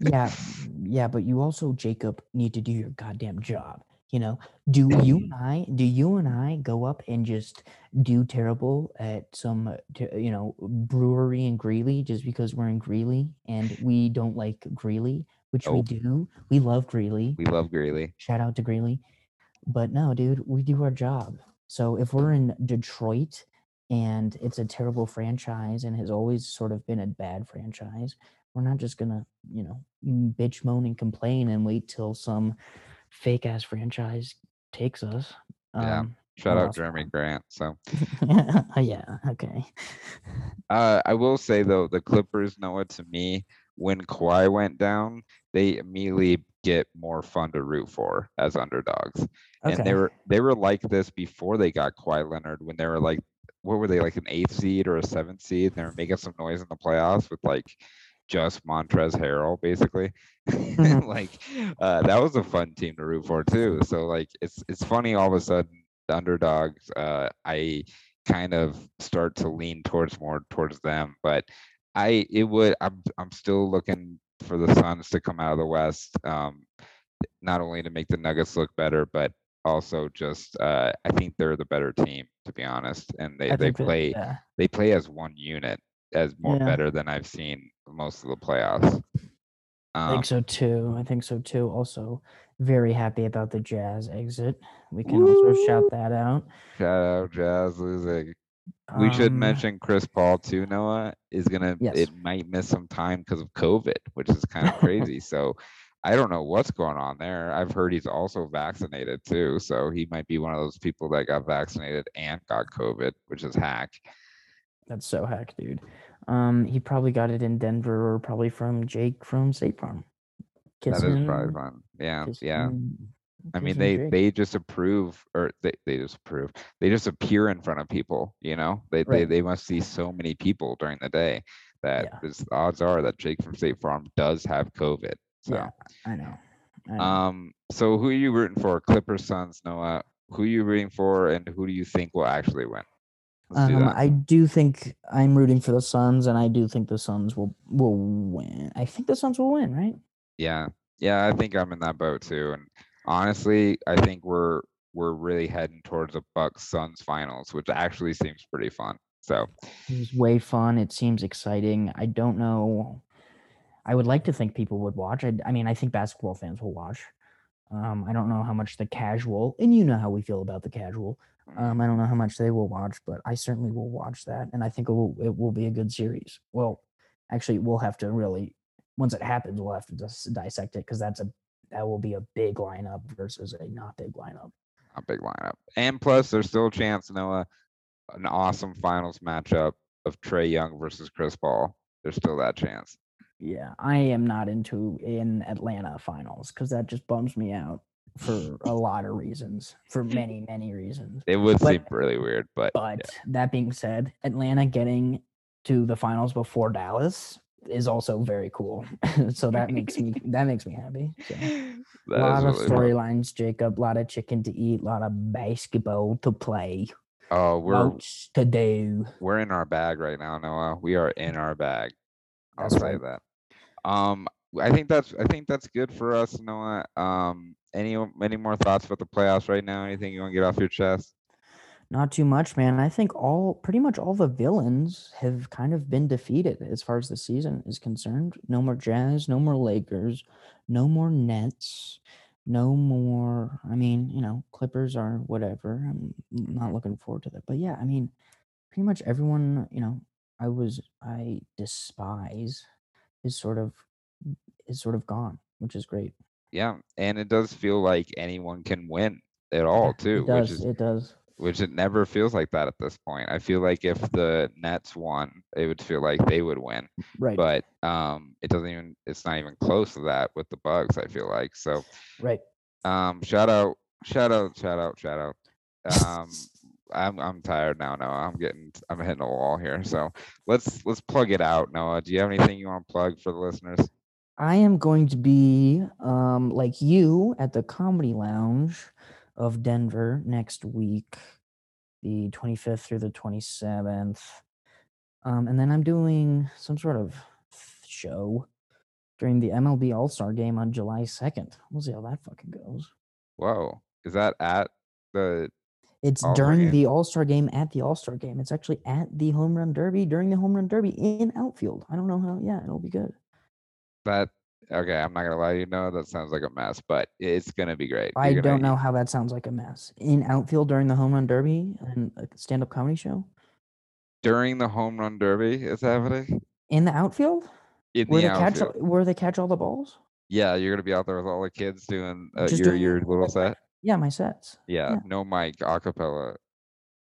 yeah, yeah, but you also, Jacob, need to do your goddamn job. You know, do you and I, do you and I go up and just do terrible at some, you know, brewery in Greeley just because we're in Greeley and we don't like Greeley, which we do. We love Greeley. We love Greeley. Shout out to Greeley. But no, dude, we do our job. So if we're in Detroit and it's a terrible franchise and has always sort of been a bad franchise, we're not just gonna, you know, bitch, moan, and complain and wait till some fake ass franchise takes us. Yeah. Um, Shout out Jerami. Grant. So yeah, okay. Uh, I will say though, the Clippers, Noah, to me, when Kawhi went down, they immediately get more fun to root for as underdogs. And they were they were like this before they got Kawhi Leonard when they were like what were they like an eighth seed or a seventh seed? And they were making some noise in the playoffs with like just Montrez Harrell, basically. Mhm. like uh, that was a fun team to root for too. So like it's it's funny all of a sudden the underdogs. Uh, I kind of start to lean towards more towards them, but I it would I'm I'm still looking for the Suns to come out of the West. Um, not only to make the Nuggets look better, but also just uh, I think they're the better team to be honest, and they I they think that- play yeah. they play as one unit as more Yeah. better than I've seen most of the playoffs. I Um, think so too. I think so too. Also, very happy about the Jazz exit. We can also shout that out. shout out Jazz losing. We should Um, mention Chris Paul too. Noah is gonna. Yes. It might miss some time because of COVID, which is kind of crazy. so I don't know what's going on there. I've heard he's also vaccinated too, so he might be one of those people that got vaccinated and got COVID, which is hack. That's so hack, dude. Um, he probably got it in Denver or probably from Jake from State Farm. That is probably fun. Yeah, yeah. I mean, they they just approve, or they, they just approve. They just appear in front of people. You know, they they Right. they must see so many people during the day that Yeah. there's odds are that Jake from State Farm does have COVID. So, Yeah, I know. I know. um, so who are you rooting for? Clippers, Suns, Noah. Who are you rooting for, and who do you think will actually win? Do Um. I do think I'm rooting for the Suns, and I do think the Suns will will win. I think the Suns will win, right? Yeah, yeah, I think I'm in that boat too. And honestly, I think we're we're really heading towards a Bucks Suns finals, which actually seems pretty fun. So It was way fun. It seems exciting. I don't know. I would like to think people would watch. I, I mean, I think basketball fans will watch. Um, I don't know how much the casual, and you know how we feel about the casual. Um, I don't know how much they will watch, but I certainly will watch that, and I think it will, it will be a good series. Well, actually, we'll have to really once it happens, we'll have to just dissect it because that's a that will be a big lineup versus a not big lineup. a big lineup. And plus, there's still a chance, Noah, uh, an awesome finals matchup of Trae Young versus Chris Paul. There's still that chance. Yeah, I am not into in Atlanta finals because that just bums me out for a lot of reasons, for many many reasons. It would But- seem really weird, but, But yeah. that being said, Atlanta getting to the finals before Dallas is also very cool. so that makes me that makes me happy. So. that A lot is of really storylines, Jacob. A lot of chicken to eat. A lot of basketball to play. Oh, we're Lots to do. we're in our bag right now, Noah. We are in our bag. I'll That's say right. that. Um, I think that's I think that's good for us, Noah. Um, any any more thoughts about the playoffs right now? Anything you want to get off your chest? Not too much, man. I think all pretty much all the villains have kind of been defeated as far as the season is concerned. No more Jazz, no more Lakers, no more Nets, no more. I mean, you know, Clippers are whatever. I'm not looking forward to that. But yeah, I mean, pretty much everyone, you know, I was I despise is sort of is sort of gone, which is great. Yeah, and it does feel like anyone can win at all too, it does. which is it does. Which it never feels like that at this point. I feel like if the Nets won, it would feel like they would win, Right. but um, it doesn't even. It's not even close to that with the Bucks. I feel like so. right. Um, shout out, shout out, shout out, shout out. Um, I'm I'm tired now. Noah. I'm getting I'm hitting a wall here. So let's let's plug it out. Noah, do you have anything you want to plug for the listeners? I am going to be um like you at the Comedy Lounge of Denver next week, the 25th through the 27th. Um, and then I'm doing some sort of show during the MLB All Star game on July 2nd. We'll see how that fucking goes. Whoa, is that at the? It's All-Star during game? the All Star game at the All Star game. It's actually at the Home Run Derby during the Home Run Derby in outfield. I don't know how. Yeah, it'll be good. That okay? I'm not gonna lie, to you know that sounds like a mess, but it's gonna be great. I You're gonna- don't know how that sounds like a mess. In outfield during the home run derby and a stand up comedy show? during the home run derby is happening In the outfield? in Where the they catch outfield. where they catch all the balls? Yeah, you're gonna be out there with all the kids doing uh, Just your doing your little set. Yeah, my sets. Yeah, yeah. no mic, acapella.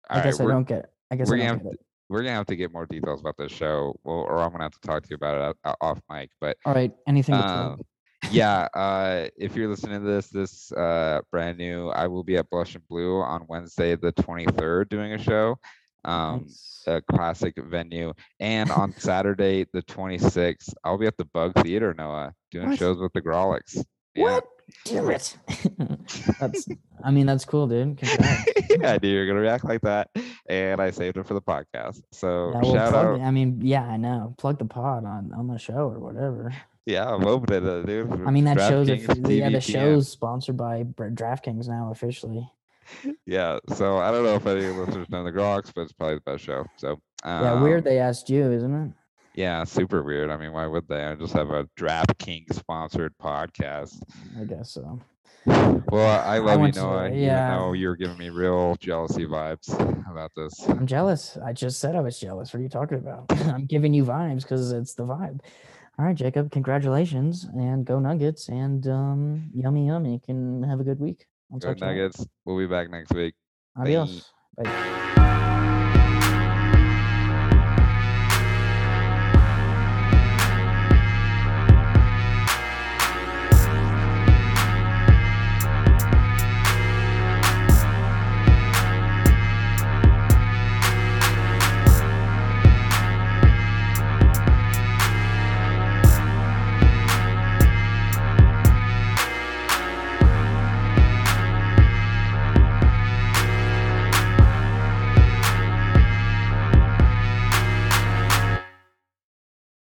I All guess right, I we're, don't get I guess we're I gonna don't have get it. We're gonna have to get more details about this show, well, or I'm gonna have to talk to you about it out- off mic. But All right. Anything um, yeah, uh, if you're listening to this, this uh, brand new, I will be at Blush and Blue on Wednesday the 23rd doing a show. Um, Nice. a classic venue. And on Saturday, the 26th, I'll be at the Bug Theater, Noah, doing What? shows with the Grawlix. Yeah, What? Damn it. that's. I mean, that's cool, dude. I knew you were gonna react like that, and I saved it for the podcast. So Yeah, well, shout out. I mean, yeah, I know. Plug the pod on on the show or whatever. Yeah, I'm opening it, dude. I mean, that show's a, DraftKings yeah, the show's sponsored by DraftKings now officially. Yeah, so I don't know if any of the listeners know the Grawlix, but it's probably the best show. So Yeah, weird. um, They asked you, isn't it? Yeah, super weird. I mean, why would they? I just have a DraftKings sponsored podcast. I guess so. Well, I love you, went to- yeah. Even though you're giving me real jealousy vibes about this. I'm jealous. I just said I was jealous. What are you talking about? I'm giving you vibes because it's the vibe. All right, Jacob. Congratulations and go Nuggets and um, yummy yummy. Can have a good week. I'll Good talk to you. Nuggets. We'll be back next week. Adios. Bye.